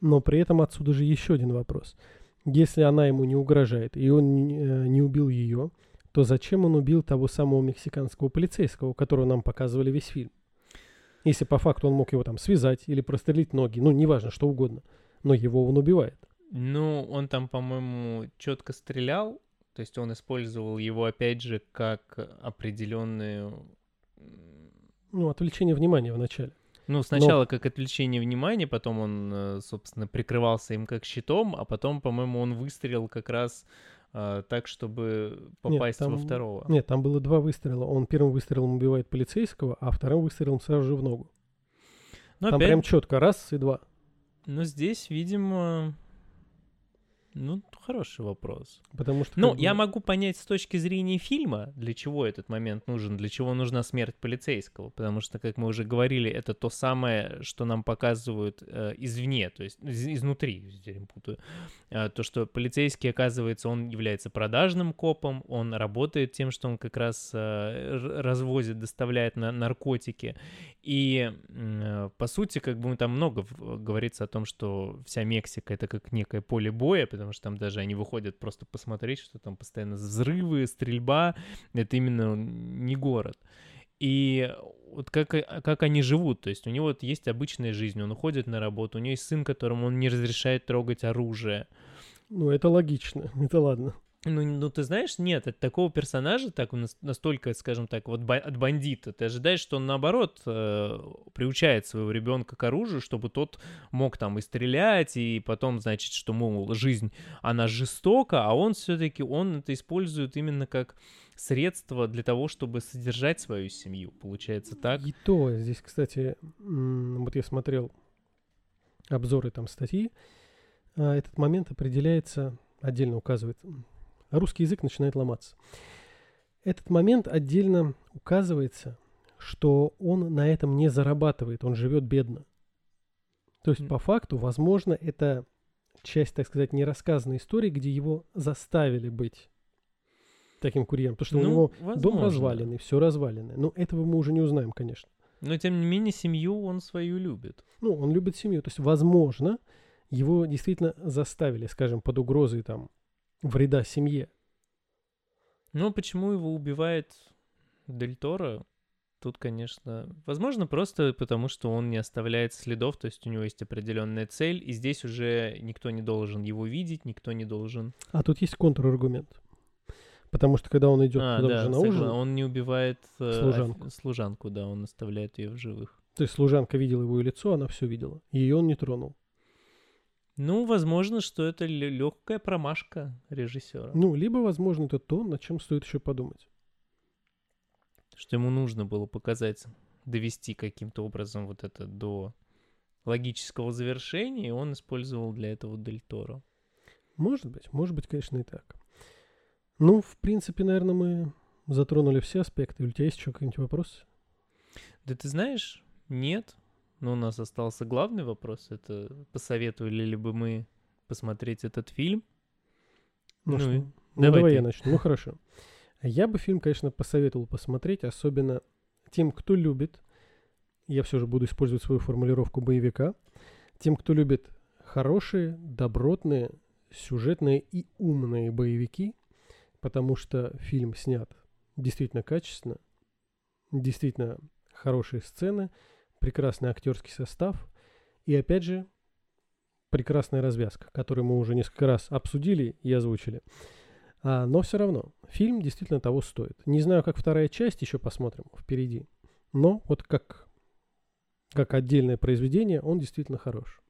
[SPEAKER 1] Но при этом отсюда же еще один вопрос. Если она ему не угрожает, и он э, не убил ее, то зачем он убил того самого мексиканского полицейского, которого нам показывали весь фильм? Если по факту он мог его там связать или прострелить ноги, ну, неважно, что угодно, но его он убивает.
[SPEAKER 2] Ну, он там, по-моему, четко стрелял, то есть он использовал его, опять же, как определенную...
[SPEAKER 1] Ну, отвлечение внимания вначале.
[SPEAKER 2] Ну, сначала как отвлечение внимания, потом он, э, собственно, прикрывался им как щитом, а потом, по-моему, он выстрелил как раз э, так, чтобы попасть
[SPEAKER 1] там-
[SPEAKER 2] во второго.
[SPEAKER 1] Нет, там было два выстрела. Он первым выстрелом убивает полицейского, а вторым выстрелом сразу же в ногу.
[SPEAKER 2] Но
[SPEAKER 1] там
[SPEAKER 2] опять,
[SPEAKER 1] прям четко раз и два.
[SPEAKER 2] но здесь, видимо, ну, хороший вопрос.
[SPEAKER 1] Потому что...
[SPEAKER 2] Ну,
[SPEAKER 1] бы-
[SPEAKER 2] я могу понять с точки зрения фильма, для чего этот момент нужен, для чего нужна смерть полицейского, потому что, как мы уже говорили, это то самое, что нам показывают э, извне, то есть из- изнутри, я путаю. Э, то, что полицейский, оказывается, он является продажным копом, он работает тем, что он как раз э, развозит, доставляет на наркотики, и, э, по сути, как бы там много говорится о том, что вся Мексика — это как некое поле боя, потому что там даже они выходят просто посмотреть, что там постоянно взрывы, стрельба. Это именно не город. И вот как, и- как они живут, то есть у него вот есть обычная жизнь, он уходит на работу, у него есть сын, которому он не разрешает трогать оружие.
[SPEAKER 1] Ну, это логично, это ладно.
[SPEAKER 2] Ну, ну, ты знаешь, нет, от такого персонажа, так настолько, скажем так, вот от бандита, ты ожидаешь, что он, наоборот, э, приучает своего ребенка к оружию, чтобы тот мог там и стрелять, и потом, значит, что, мол, жизнь, она жестока, а он все-таки, он это использует именно как средство для того, чтобы содержать свою семью, получается так?
[SPEAKER 1] И то здесь, кстати, вот я смотрел обзоры там статьи, а, этот момент определяется, отдельно указывает, русский язык начинает ломаться. Этот момент отдельно указывается, что он на этом не зарабатывает, он живет бедно. То есть, по факту, возможно, это часть, так сказать, нерассказанной истории, где его заставили быть таким курьером. Потому что у
[SPEAKER 2] Ну,
[SPEAKER 1] него дом
[SPEAKER 2] возможно.
[SPEAKER 1] разваленный, все разваленное. Но этого мы уже не узнаем, конечно.
[SPEAKER 2] Но, тем не менее, семью он свою любит.
[SPEAKER 1] Ну, он любит семью. То есть, возможно, его действительно заставили, скажем, под угрозой там вреда семье.
[SPEAKER 2] Но почему его убивает Дель Торо? Тут, конечно, возможно, просто потому, что он не оставляет следов, то есть у него есть определенная цель, и здесь уже никто не должен его видеть, никто не должен...
[SPEAKER 1] А тут есть контраргумент. Потому что когда он идет
[SPEAKER 2] а,
[SPEAKER 1] туда
[SPEAKER 2] да,
[SPEAKER 1] же на ужин,
[SPEAKER 2] он не убивает э,
[SPEAKER 1] Служанку.
[SPEAKER 2] офи- служанку, да, он оставляет ее в живых.
[SPEAKER 1] то есть служанка видела его лицо, она все видела. И он не тронул.
[SPEAKER 2] Ну, возможно, что это легкая промашка режиссера.
[SPEAKER 1] Ну, либо, возможно, это то, над чем стоит еще подумать.
[SPEAKER 2] Что ему нужно было показать, довести каким-то образом вот это до логического завершения, и он использовал для этого Дель Торо.
[SPEAKER 1] Может быть, может быть, конечно, и так. Ну, в принципе, наверное, мы затронули все аспекты. У тебя есть еще какие-нибудь вопросы?
[SPEAKER 2] Да ты знаешь, нет. Но у нас остался главный вопрос. Это посоветовали ли бы мы посмотреть этот фильм?
[SPEAKER 1] Ну,
[SPEAKER 2] Ну
[SPEAKER 1] что? ну
[SPEAKER 2] давай
[SPEAKER 1] давай,
[SPEAKER 2] ты.
[SPEAKER 1] я начну. Ну, хорошо. Я бы фильм, конечно, посоветовал посмотреть, особенно тем, кто любит, я все же буду использовать свою формулировку боевика, тем, кто любит хорошие, добротные, сюжетные и умные боевики, потому что фильм снят действительно качественно, действительно хорошие сцены, прекрасный актерский состав и, опять же, прекрасная развязка, которую мы уже несколько раз обсудили и озвучили. А, но все равно, фильм действительно того стоит. Не знаю, как вторая часть, еще посмотрим впереди. Но вот как, как отдельное произведение, он действительно хорош.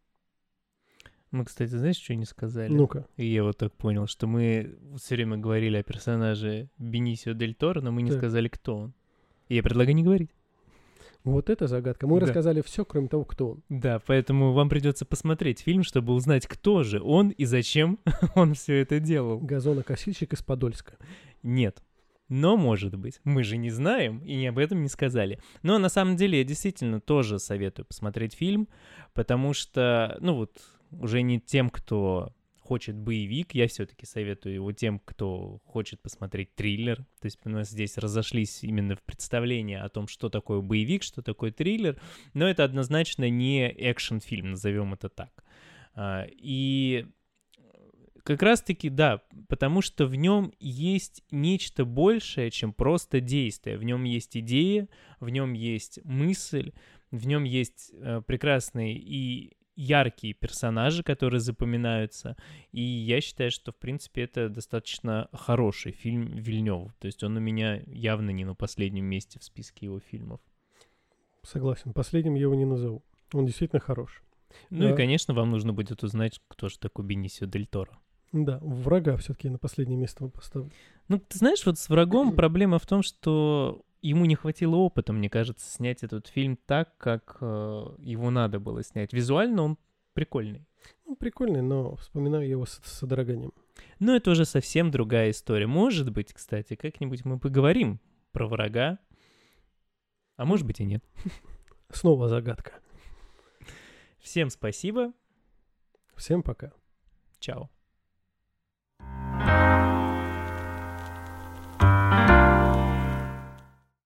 [SPEAKER 2] Мы, кстати, знаешь, что не сказали?
[SPEAKER 1] Ну-ка,
[SPEAKER 2] И я вот так понял, что мы все время говорили о персонаже Бенисио Дель Торо, но мы не
[SPEAKER 1] Так.
[SPEAKER 2] сказали, кто он. И я предлагаю не говорить.
[SPEAKER 1] Вот это загадка. Мы
[SPEAKER 2] Да.
[SPEAKER 1] рассказали все, кроме того, кто он.
[SPEAKER 2] Да, поэтому вам придется посмотреть фильм, чтобы узнать, кто же он и зачем он все это делал.
[SPEAKER 1] Газонокосильщик из Подольска.
[SPEAKER 2] Нет. Но, может быть, мы же не знаем и ни об этом не сказали. Но на самом деле я действительно тоже советую посмотреть фильм, потому что, ну вот, уже не тем, кто хочет боевик, я все-таки советую его тем, кто хочет посмотреть триллер. То есть у нас здесь разошлись именно в представлении о том, что такое боевик, что такое триллер, но это однозначно не экшен-фильм, назовем это так. А, И как раз-таки, да, потому что в нем есть нечто большее, чем просто действие. В нем есть идея, в нем есть мысль, в нем есть э, прекрасные и яркие персонажи, которые запоминаются. И я считаю, что, в принципе, это достаточно хороший фильм Вильнева. То есть он у меня явно не на последнем месте в списке его фильмов.
[SPEAKER 1] Согласен. Последним я его не назову. Он действительно хорош.
[SPEAKER 2] Ну и,
[SPEAKER 1] Да.
[SPEAKER 2] конечно, вам нужно будет узнать, кто же такой Бенисио Дель Торо.
[SPEAKER 1] Да, врага все-таки на последнее место поставлю.
[SPEAKER 2] Ну, ты знаешь, вот с врагом проблема в том, что ему не хватило опыта, мне кажется, снять этот фильм так, как э, его надо было снять. Визуально он прикольный.
[SPEAKER 1] Ну, прикольный, но вспоминаю его с, с содроганием.
[SPEAKER 2] Но это уже совсем другая история. Может быть, кстати, как-нибудь мы поговорим про врага. А может быть и нет.
[SPEAKER 1] Снова загадка.
[SPEAKER 2] Всем спасибо.
[SPEAKER 1] Всем пока.
[SPEAKER 2] Чао.